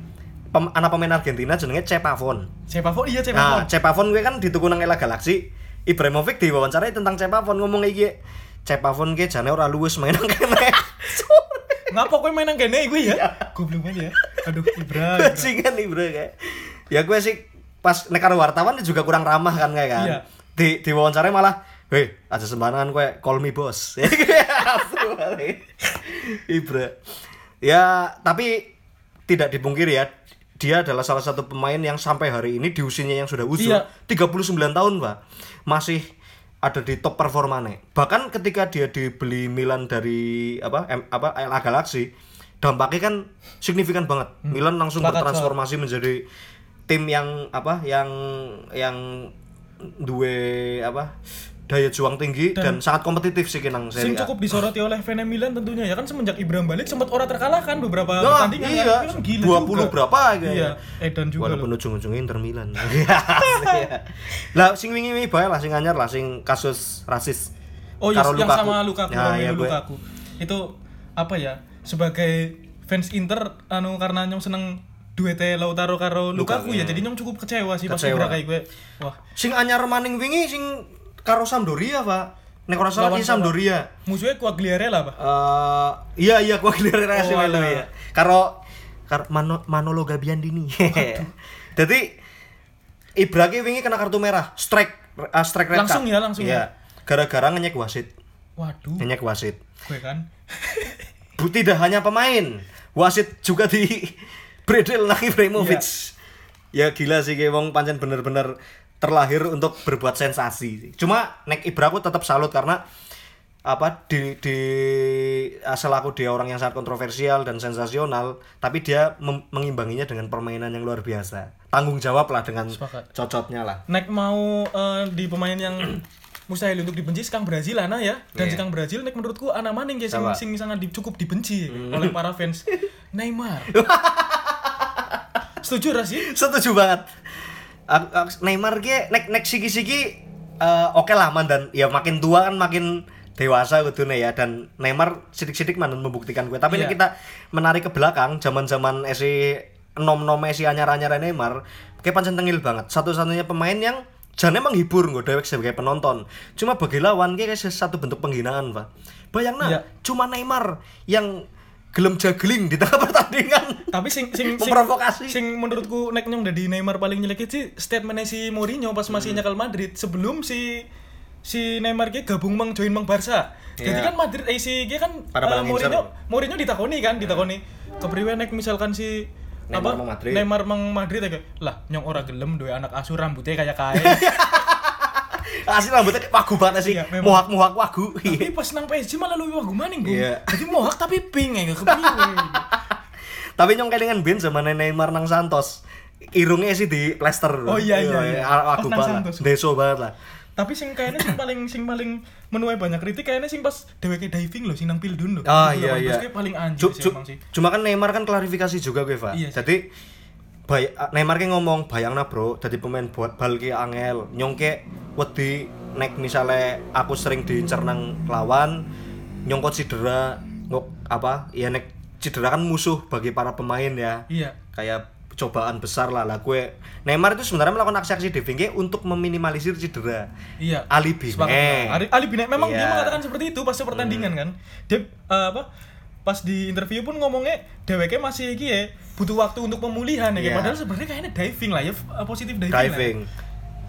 pem, anak pemain Argentina jenenge Cepavon
Cepavon iya
nah
Cepavon.
Cepavon gue kan dituku nang Ela Galaxy Ibrahimovic diwawancarai tentang Cepavon ngomong iki Cepavon ke jane ora luwes main nang kene
Ngapa kowe main nang kene gue ya? Goblok banget ya. Aduh, Ibra. Ibra.
bajingan Ibra kayak ya gue sih pas nek karo wartawan juga kurang ramah kan kayak kan
Iya.
di diwawancarai malah Hei, aja sembarangan gue call me boss. Ibra. Ya, tapi tidak dipungkiri ya, dia adalah salah satu pemain yang sampai hari ini di usianya yang sudah usul
Iya.
39 tahun, Pak. Masih ada di top performanya. Bahkan ketika dia dibeli Milan dari apa M, apa LA Galaxy, dampaknya kan signifikan banget. Milan langsung
Hmm. Sepakat,
bertransformasi menjadi tim yang apa yang yang duwe apa daya juang tinggi dan, sangat kompetitif sih kinang
Sing
Serie A.
cukup disoroti oleh Vene Milan tentunya ya kan semenjak Ibrahim balik sempat orang terkalahkan beberapa
Nah,
pertandingan
iya,
kan. Itu kan gila
20
juga.
berapa kayaknya.
Iya, Edan juga
Walaupun ujung-ujungnya Inter Milan. lah sing wingi wingi bae lah sing anyar lah sing kasus rasis.
Oh iya,
Karo
yang
Lukaku.
sama Lukaku,
Ya,
Romelu
iya, gue.
Lukaku. Itu apa ya? Sebagai fans Inter anu karena nyong seneng duete Lautaro karo Lukaku, ya, jadi nyong cukup kecewa sih pas
Kecewa.
Ibra kayak gue. Wah,
Sing anyar maning wingi sing karo Sampdoria, Pak. Nek ora salah iki Sampdoria.
musuhnya Quagliarella, Pak.
Eh iya iya keliru rasa
Oh, alah.
ya. Karo karo Mano, Manolo Gabiandini. Jadi Ibra ki wingi kena kartu merah, strike uh, strike red
Langsung ya, langsung
Iya. Gara-gara ngenyek wasit.
Waduh,
Ngenyek wasit.
gue kan.
Bu, tidak hanya pemain, wasit juga di bredel nang Ibrahimovic. Ya gila sih kayak wong pancen bener-bener terlahir untuk berbuat sensasi. Cuma nek Ibra aku tetap salut karena apa di di ah, selaku dia orang yang sangat kontroversial dan sensasional, tapi dia mem- mengimbanginya dengan permainan yang luar biasa. Tanggung jawab lah dengan
Sepakat.
cocotnya lah.
Nek mau eh, di pemain yang mustahil untuk dibenci sekarang Brazil ana ya dan
Iya.
sekarang Brazil nek menurutku ana maning ya sing, sing sangat di- cukup dibenci
Hmm.
oleh para fans Neymar setuju ra sih
Setuju banget. Neymar ki nek nek siki-siki eh, oke lah man dan ya makin tua kan makin dewasa kudune ya dan Neymar sidik-sidik man membuktikan gue. Tapi
Iya.
kita menarik ke belakang zaman-zaman esi nom-nom esi anyar-anyar Neymar kayak pancen tengil banget. Satu-satunya pemain yang jane menghibur gue dewek sebagai penonton. Cuma bagi lawan kayak satu bentuk penghinaan, Pak. Bayangna,
Iya.
cuma Neymar yang gelem juggling di tengah pertandingan.
tapi sing sing sing,
Memprovokasi.
sing menurutku nek nyong dari Neymar paling nyelekit sih statementnya si Mourinho pas
Hmm.
masih nyekel Madrid sebelum si si Neymar ki gabung mang join mang Barca. Jadi
Iya.
kan Madrid eh si ki kan
Pada
eh,
barang
Mourinho. Mourinho ditakoni kan ditakoni kepriwe nek misalkan si
Neymar
apa
mang Madrid.
Neymar mang Madrid ya lah nyong ora gelem duwe anak asuh rambutnya kayak kae.
Asli rambutnya kayak wagu banget sih.
Iya, memang.
Muhak-muhak wagu.
tapi pas nang PSG malah luwih wagu maning, Bung.
Iya.
Jadi mohak tapi pink ya kepriwe.
Tapi nyong kelingan Ben zaman Neymar nang Santos. Irungnya sih di plester.
Oh, iya, iya, iya.
Wagu
nang
banget. Deso banget lah.
Tapi sing kayaknya sing paling sing paling menuai banyak kritik kayaknya sing pas dheweke diving loh sing nang Pildun loh.
Ah iya iya.
Paling anjir sih emang sih.
Cuma kan Neymar kan klarifikasi juga gue, Pak.
Iya.
Jadi bay Neymar ki ngomong bayangna bro jadi pemain buat bal ki angel nyongke wedi nek misale aku sering diincer nang lawan nyongkot cedera ngok apa ya nek cedera kan musuh bagi para pemain ya
Iya.
kayak cobaan besar lah lah gue Neymar itu sebenarnya melakukan aksi-aksi diving untuk meminimalisir cedera
Iya.
alibi
Sepakat.
eh.
Ali, Ali Binek memang dia
Iya. Hmm.
mengatakan seperti itu pas pertandingan kan. Dia eh, apa? Pas di interview pun ngomongnya dheweke masih iki ya butuh waktu untuk pemulihan ya.
Iya.
Padahal sebenarnya kayaknya diving lah ya, eh, positif diving.
diving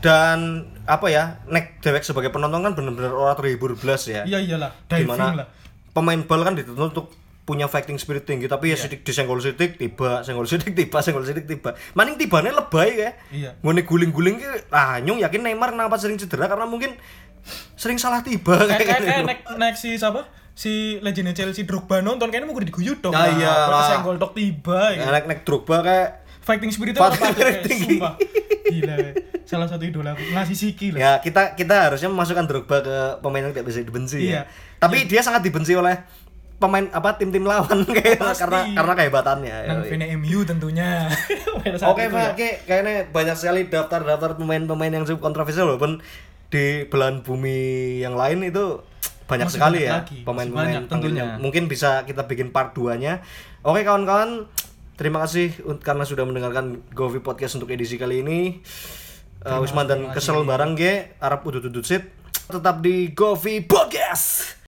dan apa ya nek dewek sebagai penonton kan bener-bener orang terhibur belas ya
Lah. Iya iyalah, diving
di mana
lah.
pemain bal kan dituntut untuk punya fighting spirit tinggi tapi
Iya.
ya sidik disenggol sidik tiba senggol sidik tiba senggol sidik tiba maning tibane lebay ya
Iya.
ngene guling-guling ki ah nyung yakin Neymar kenapa sering cedera karena mungkin sering salah tiba
Kayak kayak
gitu.
kayak nek nek si siapa? Si legenda Chelsea Drogba nonton kayaknya mau diguyut dong.
Ah, iya lah.
Senggol tok tiba ya.
nek nek Drogba kayak
fighting spiritnya
Fighting spirit tinggi.
sumpah gila ya. salah satu idola aku ngasih siki lah
ya kita kita harusnya memasukkan Drogba ke pemain yang tidak bisa dibenci
Iya.
ya. Tapi dia sangat dibenci oleh pemain apa tim-tim lawan kayak
Pasti.
karena karena kehebatannya.
nang
Yoi.
Vene MU tentunya
Oke Pak,
ya.
oke kayaknya banyak sekali daftar-daftar pemain-pemain yang cukup kontroversial walaupun di belahan bumi yang lain itu banyak
Masih
sekali
banyak
ya pemain-pemain
banyak tentunya.
mungkin bisa kita bikin part 2-nya. Oke kawan-kawan, terima kasih karena sudah mendengarkan Govi Podcast untuk edisi kali ini. Uh, Wisman dan kesel barang ge, Arab udut-udut sit. Tetap di Govi Podcast.